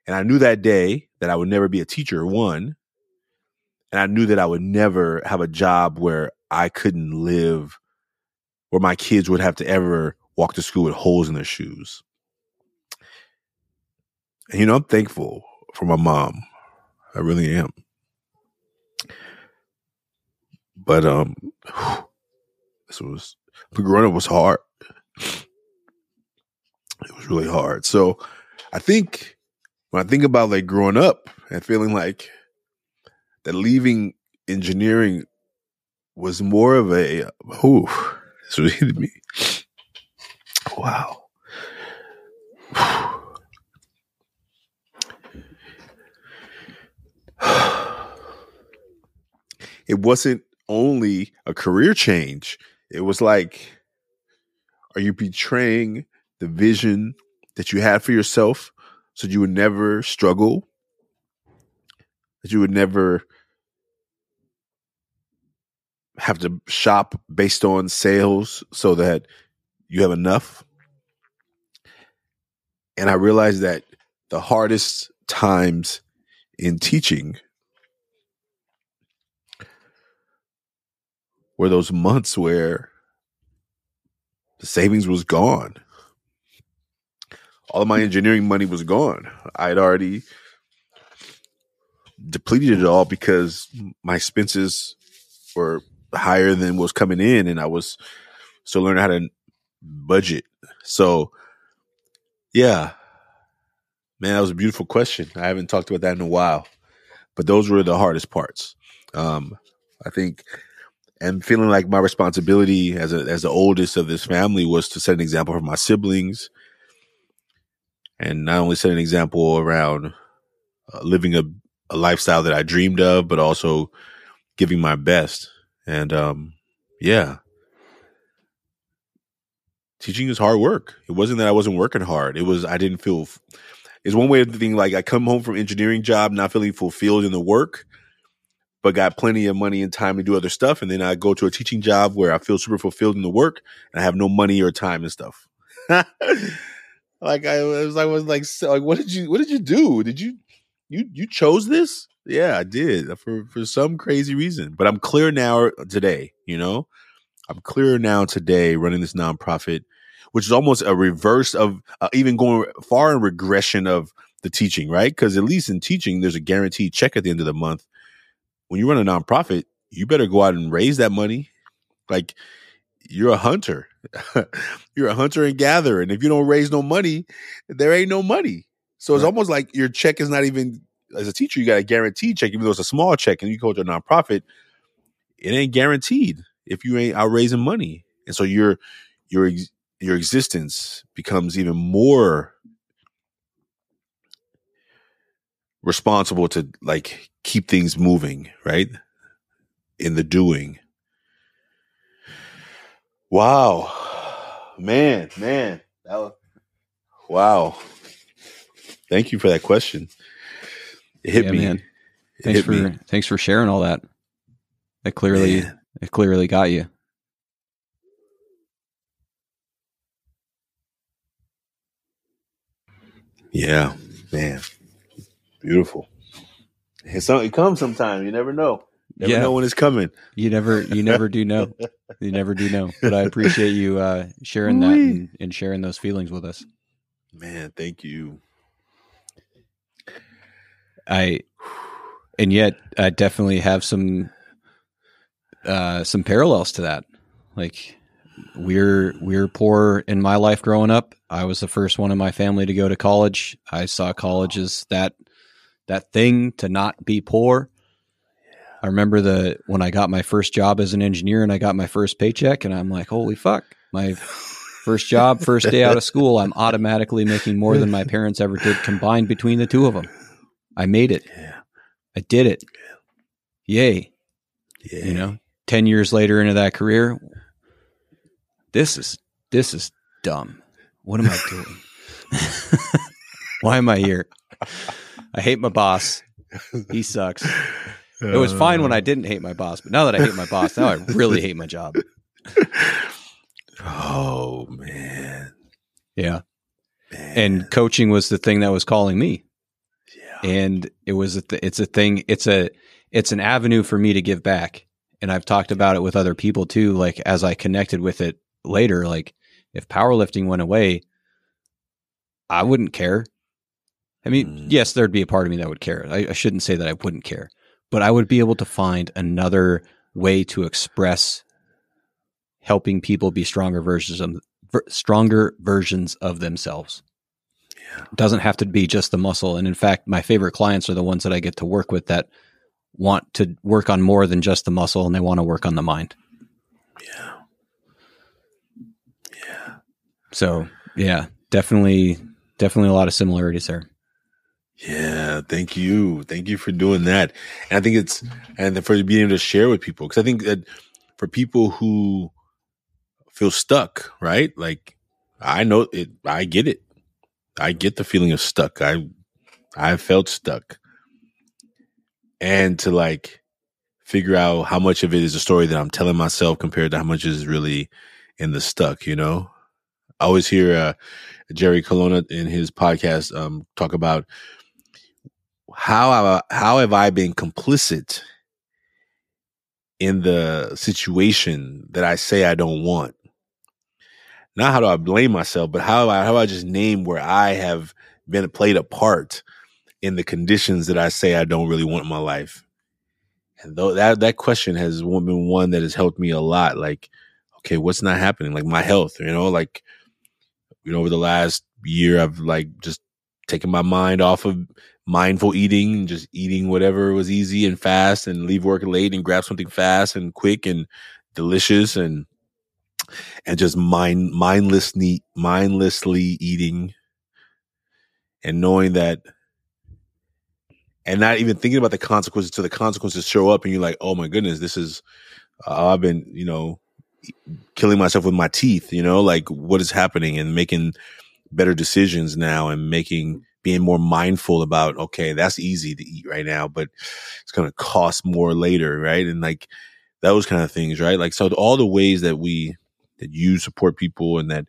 And I knew that day that I would never be a teacher, one. And I knew that I would never have a job where I couldn't live, where my kids would have to ever walk to school with holes in their shoes. And, you know, I'm thankful for my mom. I really am. But um this was growing up was hard. It was really hard. So I think when I think about like growing up and feeling like that leaving engineering was more of a whew, this was hitting me. Wow. it wasn't only a career change. It was like, are you betraying the vision that you had for yourself so you would never struggle? That you would never have to shop based on sales so that you have enough? And I realized that the hardest times in teaching were those months where the savings was gone. All of my engineering money was gone. I had already depleted it all because my expenses were higher than was coming in and I was still learning how to budget. So yeah. Man, that was a beautiful question. I haven't talked about that in a while. But those were the hardest parts. Um, I think and feeling like my responsibility as a as the oldest of this family was to set an example for my siblings and not only set an example around uh, living a, a lifestyle that I dreamed of but also giving my best and um yeah teaching is hard work. It wasn't that I wasn't working hard. It was I didn't feel. It's one way of thinking. Like I come home from engineering job, not feeling fulfilled in the work, but got plenty of money and time to do other stuff. And then I go to a teaching job where I feel super fulfilled in the work, and I have no money or time and stuff. like I was, I was like, like, what did you, what did you do? Did you, you, you chose this? Yeah, I did for for some crazy reason. But I'm clear now today. You know, I'm clear now today running this nonprofit, which is almost a reverse of uh, even going far in regression of the teaching, right? Because at least in teaching, there's a guaranteed check at the end of the month. When you run a nonprofit, you better go out and raise that money. Like you're a hunter. you're a hunter and gatherer. And if you don't raise no money, there ain't no money. So it's right. almost like your check is not even as a teacher, you got a guaranteed check, even though it's a small check and you to a nonprofit, it ain't guaranteed if you ain't out raising money. And so your your your existence becomes even more responsible to like keep things moving, right? In the doing. Wow. Man, man. That was, wow. Thank you for that question. It hit yeah, me. Man. It thanks for me. thanks for sharing all that. It clearly man. it clearly got you. Yeah, man. Beautiful. it comes sometime. You never know. Never yeah. know when it's coming. You never you never do know. you never do know. But I appreciate you uh, sharing that and, and sharing those feelings with us. Man, thank you. I and yet I definitely have some uh some parallels to that. Like we're we're poor in my life growing up. I was the first one in my family to go to college. I saw college as that that thing to not be poor. I remember the when I got my first job as an engineer and I got my first paycheck and I'm like, holy fuck, my first job, first day out of school, I'm automatically making more than my parents ever did combined between the two of them. I made it. Yeah. I did it. Yay. Yay. You know, 10 years later into that career, this is this is dumb. What am I doing? Why am I here? I hate my boss. He sucks. It was fine when I didn't hate my boss, but now that I hate my boss, now I really hate my job. Oh man. Yeah. Man. And coaching was the thing that was calling me and it was a th- it's a thing it's a it's an avenue for me to give back. And i've talked about it with other people too like as i connected with it later like if powerlifting went away i wouldn't care. I mean mm. yes there'd be a part of me that would care. I, I shouldn't say that i wouldn't care. But i would be able to find another way to express helping people be stronger versions of stronger versions of themselves doesn't have to be just the muscle. And in fact, my favorite clients are the ones that I get to work with that want to work on more than just the muscle and they want to work on the mind. Yeah. Yeah. So, yeah, definitely, definitely a lot of similarities there. Yeah, thank you. Thank you for doing that. And I think it's, and for being able to share with people, because I think that for people who feel stuck, right? Like, I know it, I get it. I get the feeling of stuck. I I felt stuck. And to like figure out how much of it is a story that I'm telling myself compared to how much is really in the stuck, you know? I always hear uh, Jerry Colonna in his podcast um, talk about how I, how have I been complicit in the situation that I say I don't want? Not how do I blame myself, but how I, how I just name where I have been played a part in the conditions that I say I don't really want in my life. And though that that question has been one that has helped me a lot. Like, okay, what's not happening? Like my health, you know, like you know, over the last year, I've like just taken my mind off of mindful eating and just eating whatever was easy and fast and leave work late and grab something fast and quick and delicious and and just mind mindlessly mindlessly eating and knowing that and not even thinking about the consequences to the consequences show up and you're like oh my goodness this is uh, i've been you know killing myself with my teeth, you know, like what is happening and making better decisions now and making being more mindful about okay, that's easy to eat right now, but it's going to cost more later, right? And like those kind of things, right? Like so all the ways that we that you support people and that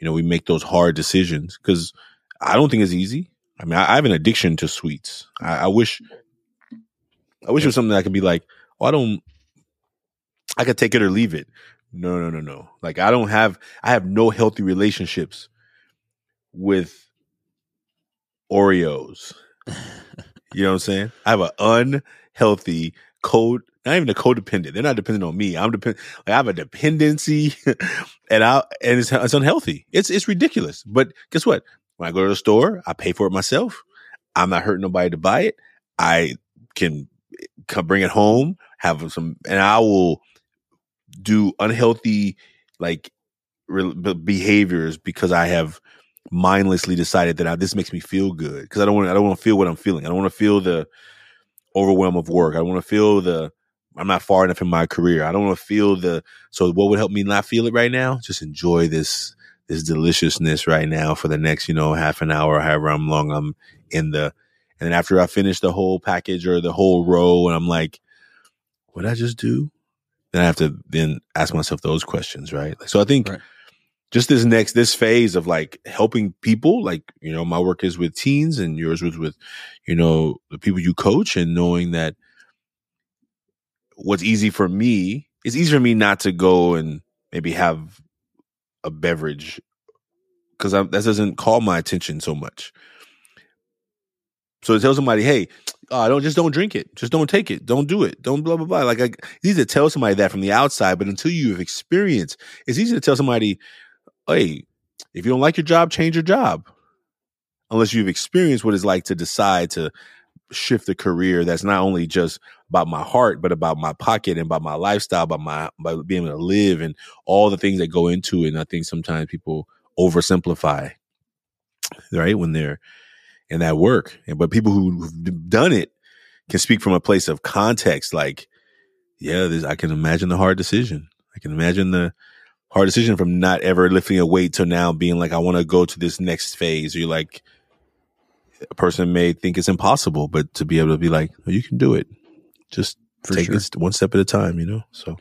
you know we make those hard decisions because I don't think it's easy. I mean, I, I have an addiction to sweets. I, I wish, I wish it was something that I could be like, oh, I don't, I could take it or leave it. No, no, no, no. Like I don't have, I have no healthy relationships with Oreos. you know what I'm saying? I have an unhealthy code, not even a codependent. They're not dependent on me. I'm dependent. Like I have a dependency, and I and it's, it's unhealthy. It's it's ridiculous. But guess what? When I go to the store, I pay for it myself. I'm not hurting nobody to buy it. I can come bring it home, have some, and I will do unhealthy like re- behaviors because I have mindlessly decided that I, this makes me feel good because I don't want I don't want to feel what I'm feeling. I don't want to feel the overwhelm of work. I want to feel the I'm not far enough in my career. I don't want to feel the so what would help me not feel it right now? Just enjoy this this deliciousness right now for the next, you know, half an hour, however long I'm in the, and then after I finish the whole package or the whole row and I'm like, what did I just do? Then I have to then ask myself those questions, right? So I think right. just this next, this phase of like helping people, like, you know, my work is with teens and yours was with, you know, the people you coach and knowing that what's easy for me, it's easy for me not to go and maybe have a beverage because that doesn't call my attention so much. So to tell somebody, hey, uh, don't just don't drink it, just don't take it, don't do it, don't blah blah blah. Like I, easy to tell somebody that from the outside, but until you've experienced, it's easy to tell somebody, hey, if you don't like your job, change your job. Unless you've experienced what it's like to decide to shift a career that's not only just about my heart, but about my pocket and about my lifestyle, about my by being able to live and all the things that go into it. And I think sometimes people oversimplify, right, when they're in that work. But people who've done it can speak from a place of context, like, yeah, this, I can imagine the hard decision. I can imagine the hard decision from not ever lifting a weight to now being like, I want to go to this next phase. You're like, a person may think it's impossible, but to be able to be like, oh, you can do it. Just For take sure. this one step at a time, you know? So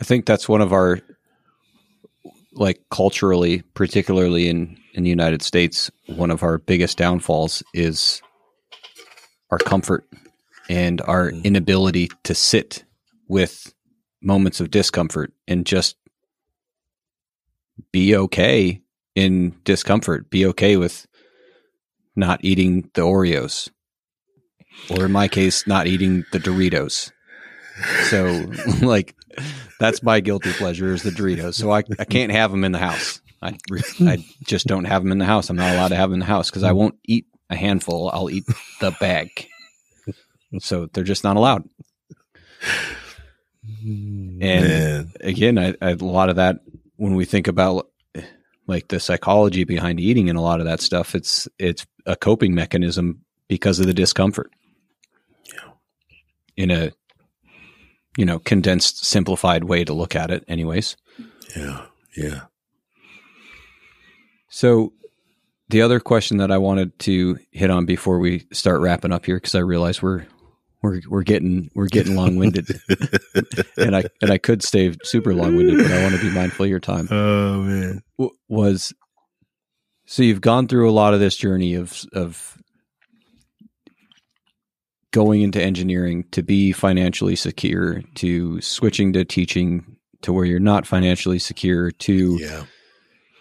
I think that's one of our like culturally, particularly in, in the United States, one of our biggest downfalls is our comfort and our mm. inability to sit with moments of discomfort and just be okay in discomfort, be okay with not eating the Oreos, or in my case, not eating the Doritos. So, like, that's my guilty pleasure is the Doritos. So I, I can't have them in the house. I, I just don't have them in the house. I'm not allowed to have them in the house because I won't eat a handful. I'll eat the bag. So they're just not allowed. And Man. again, I, I, a lot of that when we think about like the psychology behind eating and a lot of that stuff, it's it's a coping mechanism because of the discomfort. Yeah. In a you know, condensed, simplified way to look at it, anyways. Yeah. Yeah. So the other question that I wanted to hit on before we start wrapping up here, because I realize we're we're we're getting we're getting long winded, and I and I could stay super long winded, but I want to be mindful of your time. Oh man, was so you've gone through a lot of this journey of of going into engineering to be financially secure, to switching to teaching to where you're not financially secure, to yeah.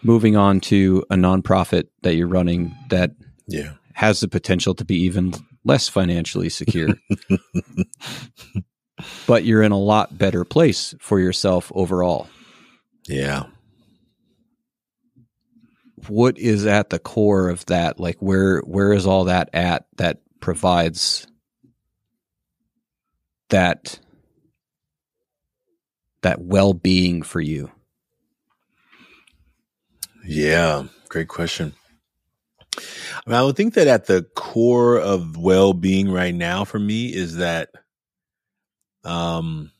moving on to a nonprofit that you're running that yeah. has the potential to be even less financially secure. but you're in a lot better place for yourself overall. Yeah. What is at the core of that? Like where where is all that at that provides that that well-being for you? Yeah, great question. I, mean, I would think that at the core of well-being right now for me is that um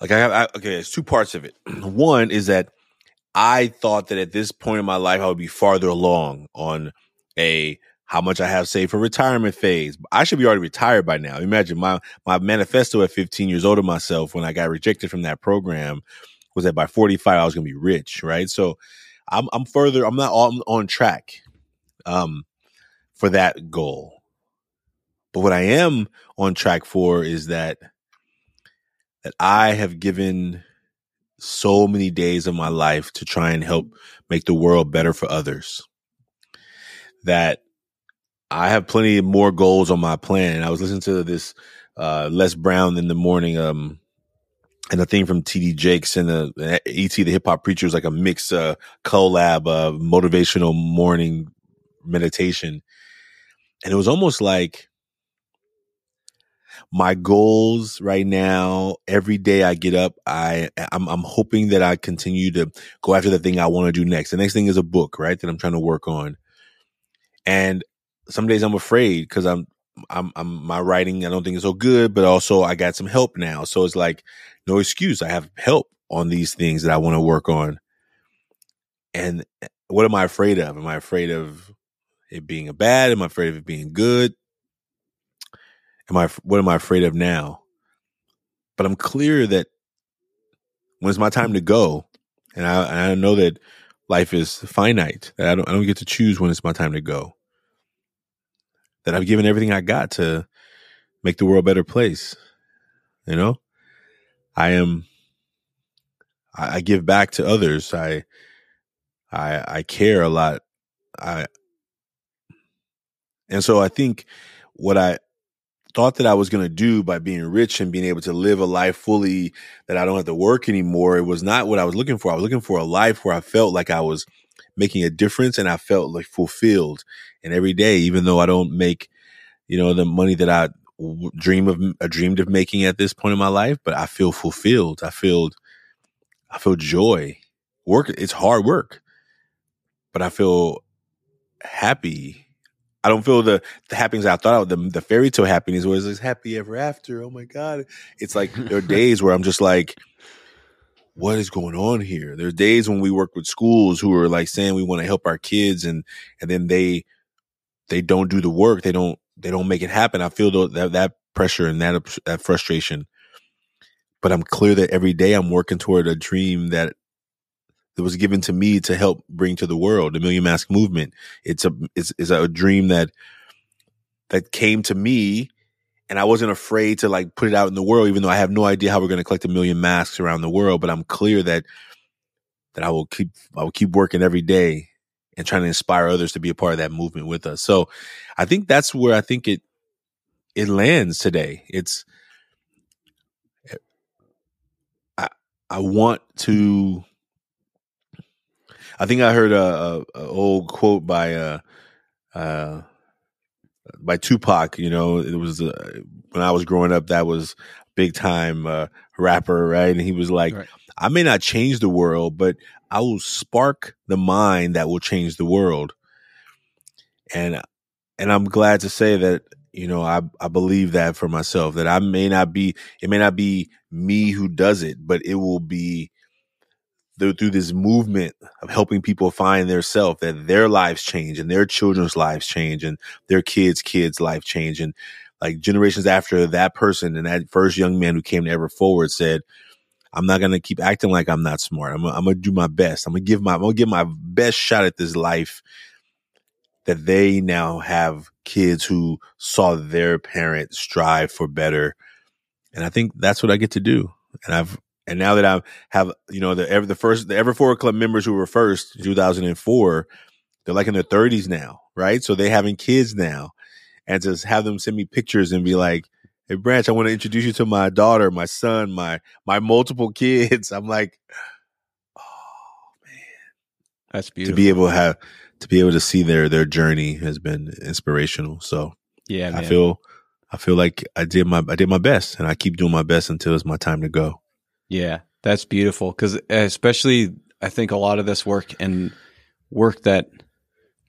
like I have I, okay, there's two parts of it. One is that I thought that at this point in my life I would be farther along on a how much I have saved for retirement phase. I should be already retired by now. Imagine my my manifesto at 15 years old of myself when I got rejected from that program was that by 45 I was going to be rich, right? So I'm I'm further I'm not on on track um for that goal. But what I am on track for is that that I have given so many days of my life to try and help make the world better for others. That I have plenty more goals on my plan. I was listening to this uh, Les Brown in the morning, um, and a thing from TD Jakes and the ET the hip hop preacher was like a mix uh, collab uh, motivational morning meditation, and it was almost like my goals right now every day i get up i I'm, I'm hoping that i continue to go after the thing i want to do next. The next thing is a book right that i'm trying to work on. And some days i'm afraid because i'm I'm, I'm my writing i don't think is so good but also i got some help now. So it's like no excuse i have help on these things that i want to work on. And eh, what am i afraid of? Am i afraid of it being a bad? Am i afraid of it being good am I what am I afraid of now? But I'm clear that when it's my time to go, and I, I know that life is finite, that I don't I don't get to choose when it's my time to go. That I've given everything I got to make the world a better place. You know? I am I, I give back to others. I I I care a lot. I and so I think what I thought that I was going to do by being rich and being able to live a life fully that I don't have to work anymore. It was not what I was looking for. I was looking for a life where I felt like I was making a difference and I felt like fulfilled. And every day, even though I don't make, you know, the money that I dream of, I dreamed of making at this point in my life, but I feel fulfilled. I feel, I feel joy. Work, it's hard work, but I feel happy I don't feel the the happiness I thought of the the fairy tale happiness was this happy ever after. Oh my god! It's like there are days where I'm just like, what is going on here? There are days when we work with schools who are like saying we want to help our kids, and and then they they don't do the work. They don't they don't make it happen. I feel that that pressure and that that frustration. But I'm clear that every day I'm working toward a dream that that was given to me to help bring to the world the million mask movement. It's a it's, it's a dream that that came to me and i wasn't afraid to like put it out in the world even though i have no idea how we're going to collect a million masks around the world but i'm clear that that i will keep i will keep working every day and trying to inspire others to be a part of that movement with us. So i think that's where i think it it lands today. It's eh, i i want to I think I heard a, a, a old quote by uh, uh, by Tupac. You know, it was uh, when I was growing up. That was big time uh, rapper, right? And he was like, right. "I may not change the world, but I will spark the mind that will change the world." And and I'm glad to say that you know I I believe that for myself that I may not be it may not be me who does it, but it will be through this movement of helping people find their self that their lives change and their children's lives change and their kids kids life change. And like generations after that person and that first young man who came to ever forward said i'm not going to keep acting like i'm not smart. I'm, I'm going to do my best. I'm going to give my i'm going to give my best shot at this life that they now have kids who saw their parents strive for better. And i think that's what i get to do. And i've and now that I have, you know, the ever the first the Ever Forward Club members who were first 2004, they're like in their 30s now, right? So they having kids now, and just have them send me pictures and be like, "Hey, Branch, I want to introduce you to my daughter, my son, my my multiple kids." I'm like, oh man, that's beautiful. To be able to have to be able to see their their journey has been inspirational. So yeah, man. I feel I feel like I did my I did my best, and I keep doing my best until it's my time to go. Yeah, that's beautiful because especially I think a lot of this work and work that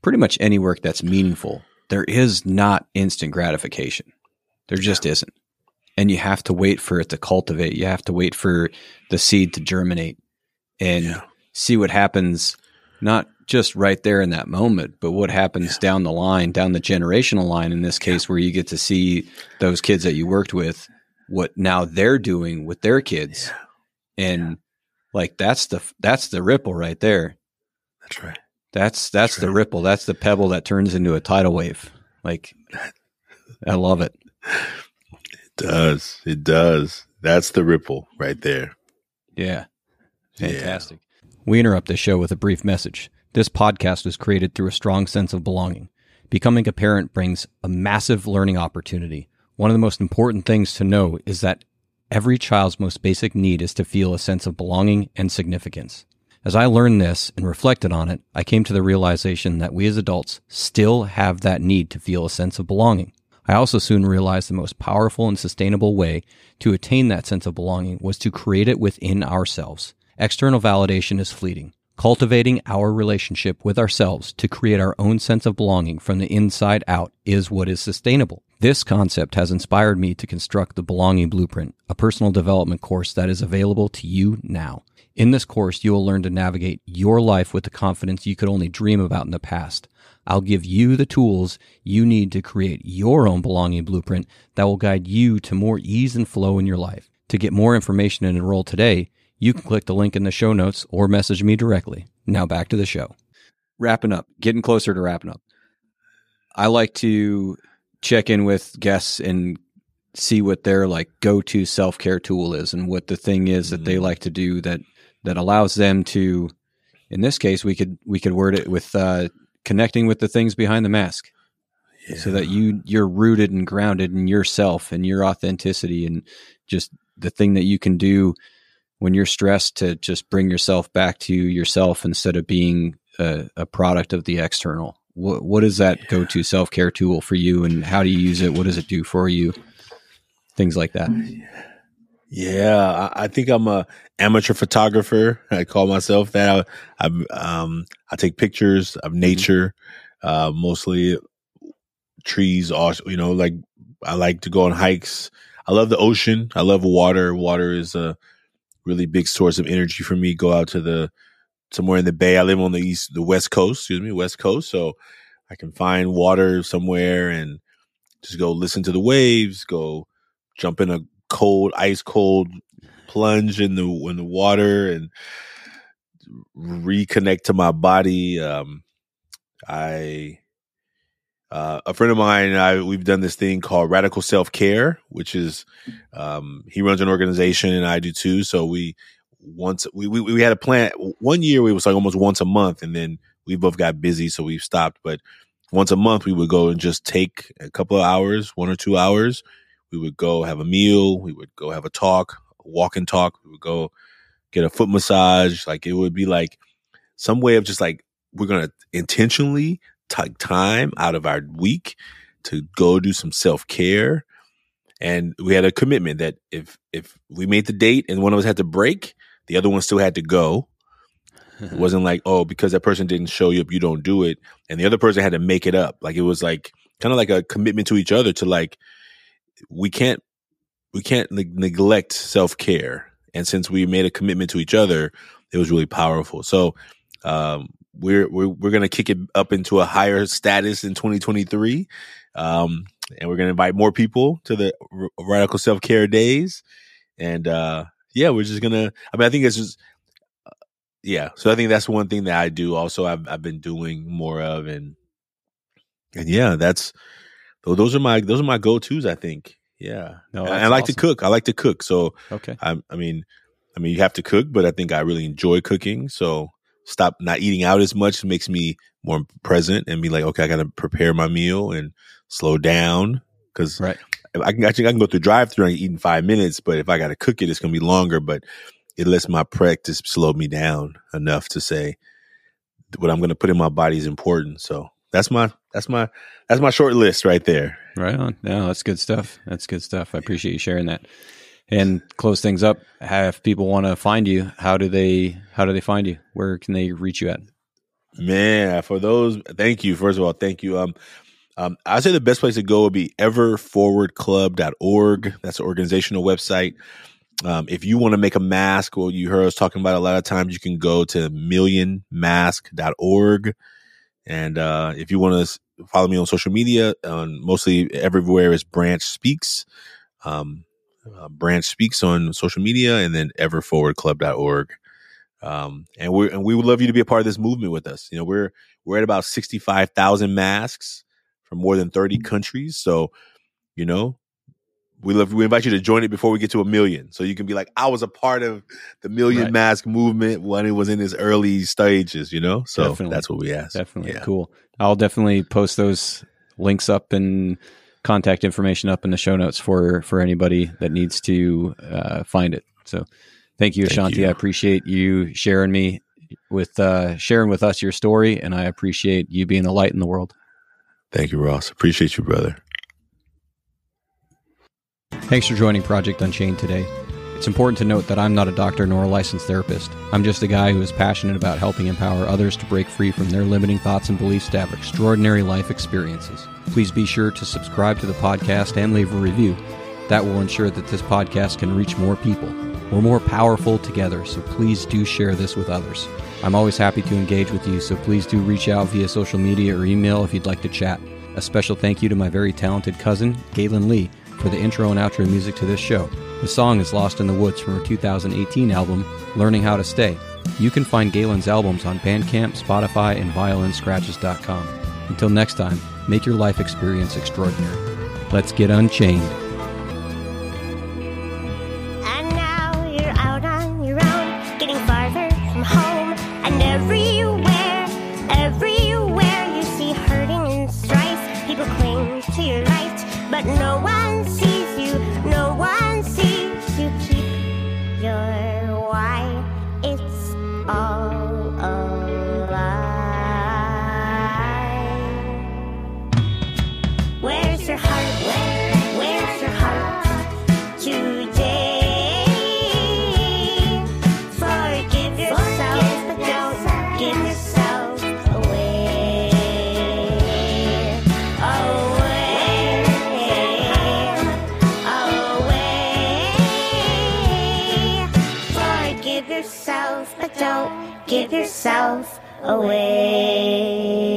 pretty much any work that's meaningful, there is not instant gratification. There just isn't. and you have to wait for it to cultivate. You have to wait for the seed to germinate and Yeah. see what happens, not just right there in that moment, but what happens down the line, down the generational line, in this case, where you get to see those kids that you worked with, what now they're doing with their kids. And like that's the that's the ripple right there. That's right. That's that's the right. ripple. That's the pebble that turns into a tidal wave. Like I love it. It does. It does. That's the ripple right there. Yeah. Yeah. Fantastic. We interrupt this show with a brief message. This podcast was created through a strong sense of belonging. Becoming a parent brings a massive learning opportunity. One of the most important things to know is that every child's most basic need is to feel a sense of belonging and significance. As I learned this and reflected on it, I came to the realization that we as adults still have that need to feel a sense of belonging. I also soon realized the most powerful and sustainable way to attain that sense of belonging was to create it within ourselves. External validation is fleeting. Cultivating our relationship with ourselves to create our own sense of belonging from the inside out is what is sustainable. This concept has inspired me to construct the Belonging Blueprint, a personal development course that is available to you now. In this course, you will learn to navigate your life with the confidence you could only dream about in the past. I'll give you the tools you need to create your own belonging blueprint that will guide you to more ease and flow in your life. To get more information and enroll today, you can click the link in the show notes or message me directly. Now back to the show. Wrapping up, getting closer to wrapping up. I like to check in with guests and see what their like go-to self-care tool is and what the thing is that they Mhm. like to do that that allows them to in this case we could we could word it with uh connecting with the things behind the mask so that you you're rooted and grounded in yourself and your authenticity and just the thing that you can do when you're stressed to just bring yourself back to yourself instead of being a, a product of the external what what is that go-to self-care tool for you and how do you use it what does it do for you things like that Yeah, I, I think I'm a amateur photographer. I call myself that. I, I um I take pictures of nature, uh, mostly trees. Also, you know, like I like to go on hikes. I love the ocean. I love water. Water is a really big source of energy for me. Go out to the somewhere in the bay. I live on the east, the west coast. Excuse me, west coast. So I can find water somewhere and just go listen to the waves. Go jump in a cold, ice cold plunge in the in the water and reconnect to my body. Um, I uh, a friend of mine I we've done this thing called radical self care, which is um, he runs an organization and I do too. So we once we, we we had a plan. One year we was like almost once a month, and then we both got busy, so we stopped. But once a month we would go and just take a couple of hours, one or two hours. We would go have a meal. We would go have a talk, walk and talk. We would go get a foot massage. Like it would be like some way of just like we're gonna intentionally take time out of our week to go do some self care. And we had a commitment that if if we made the date and one of us had to break, the other one still had to go. It wasn't like, oh, because that person didn't show you up, you don't do it. And the other person had to make it up. Like it was like kind of like a commitment to each other to like, we can't, we can't neg- neglect self care. And since we made a commitment to each other, it was really powerful. So, um, we're, we're, we're going to kick it up into a higher status in 2023. Um, and we're going to invite more people to the R- radical self care days. And, uh, yeah, we're just going to, I mean, I think it's just, yeah. So i think that's one thing that i do also i've, I've been doing more of and and yeah that's those are my those are my go-to's i think. Yeah. No, And i like to cook. I like to cook. So okay. I i mean i mean you have to cook but i think i really enjoy cooking. So stop not eating out as much makes me more present and be like okay i gotta prepare my meal and slow down because right I can actually I can go through drive through and eat in five minutes, but if I got to cook it, it's gonna be longer. But it lets my practice slow me down enough to say what I'm gonna put in my body is important. So that's my that's my that's my short list right there. Right on. No, that's good stuff. That's good stuff. I appreciate you sharing that. And close things up. If people want to find you, how do they how do they find you? Where can they reach you at? Man, for those, thank you. First of all, thank you. Um, Um, I say the best place to go would be everforwardclub.org. That's an organizational website. Um, if you want to make a mask, well, you heard us talking about a lot of times, you can go to millionmask.org. And uh, if you want to follow me on social media, on mostly everywhere is Branch Speaks. Um, uh, Branch Speaks on social media, and then everforwardclub.org. Um, and we and we would love you to be a part of this movement with us. You know, we're we're at about sixty five thousand masks from more than thirty countries. So, you know, we love we invite you to join it before we get to a million. So you can be like, I was a part of the million Right. mask movement when it was in its early stages. You know, so Definitely. that's what we ask. Definitely Yeah. cool. I'll definitely post those links up and contact information up in the show notes for for anybody that needs to uh, find it. So, thank you, Thank Ashanti. you. I appreciate you sharing me with uh, sharing with us your story, and I appreciate you being the light in the world. Thank you, Ross. Appreciate you, brother. Thanks for joining Project Unchained today. It's important to note that I'm not a doctor nor a licensed therapist. I'm just a guy who is passionate about helping empower others to break free from their limiting thoughts and beliefs to have extraordinary life experiences. Please be sure to subscribe to the podcast and leave a review. That will ensure that this podcast can reach more people. We're more powerful together, so please do share this with others. I'm always happy to engage with you, so please do reach out via social media or email if you'd like to chat. A special thank you to my very talented cousin, Gaelynn Lea, for the intro and outro music to this show. The song is Lost in the Woods from her 2018 album, Learning How to Stay. You can find Gaelynn's albums on Bandcamp, Spotify, and violinscratches.com. Until next time, make your life experience extraordinary. Let's get unchained. Away.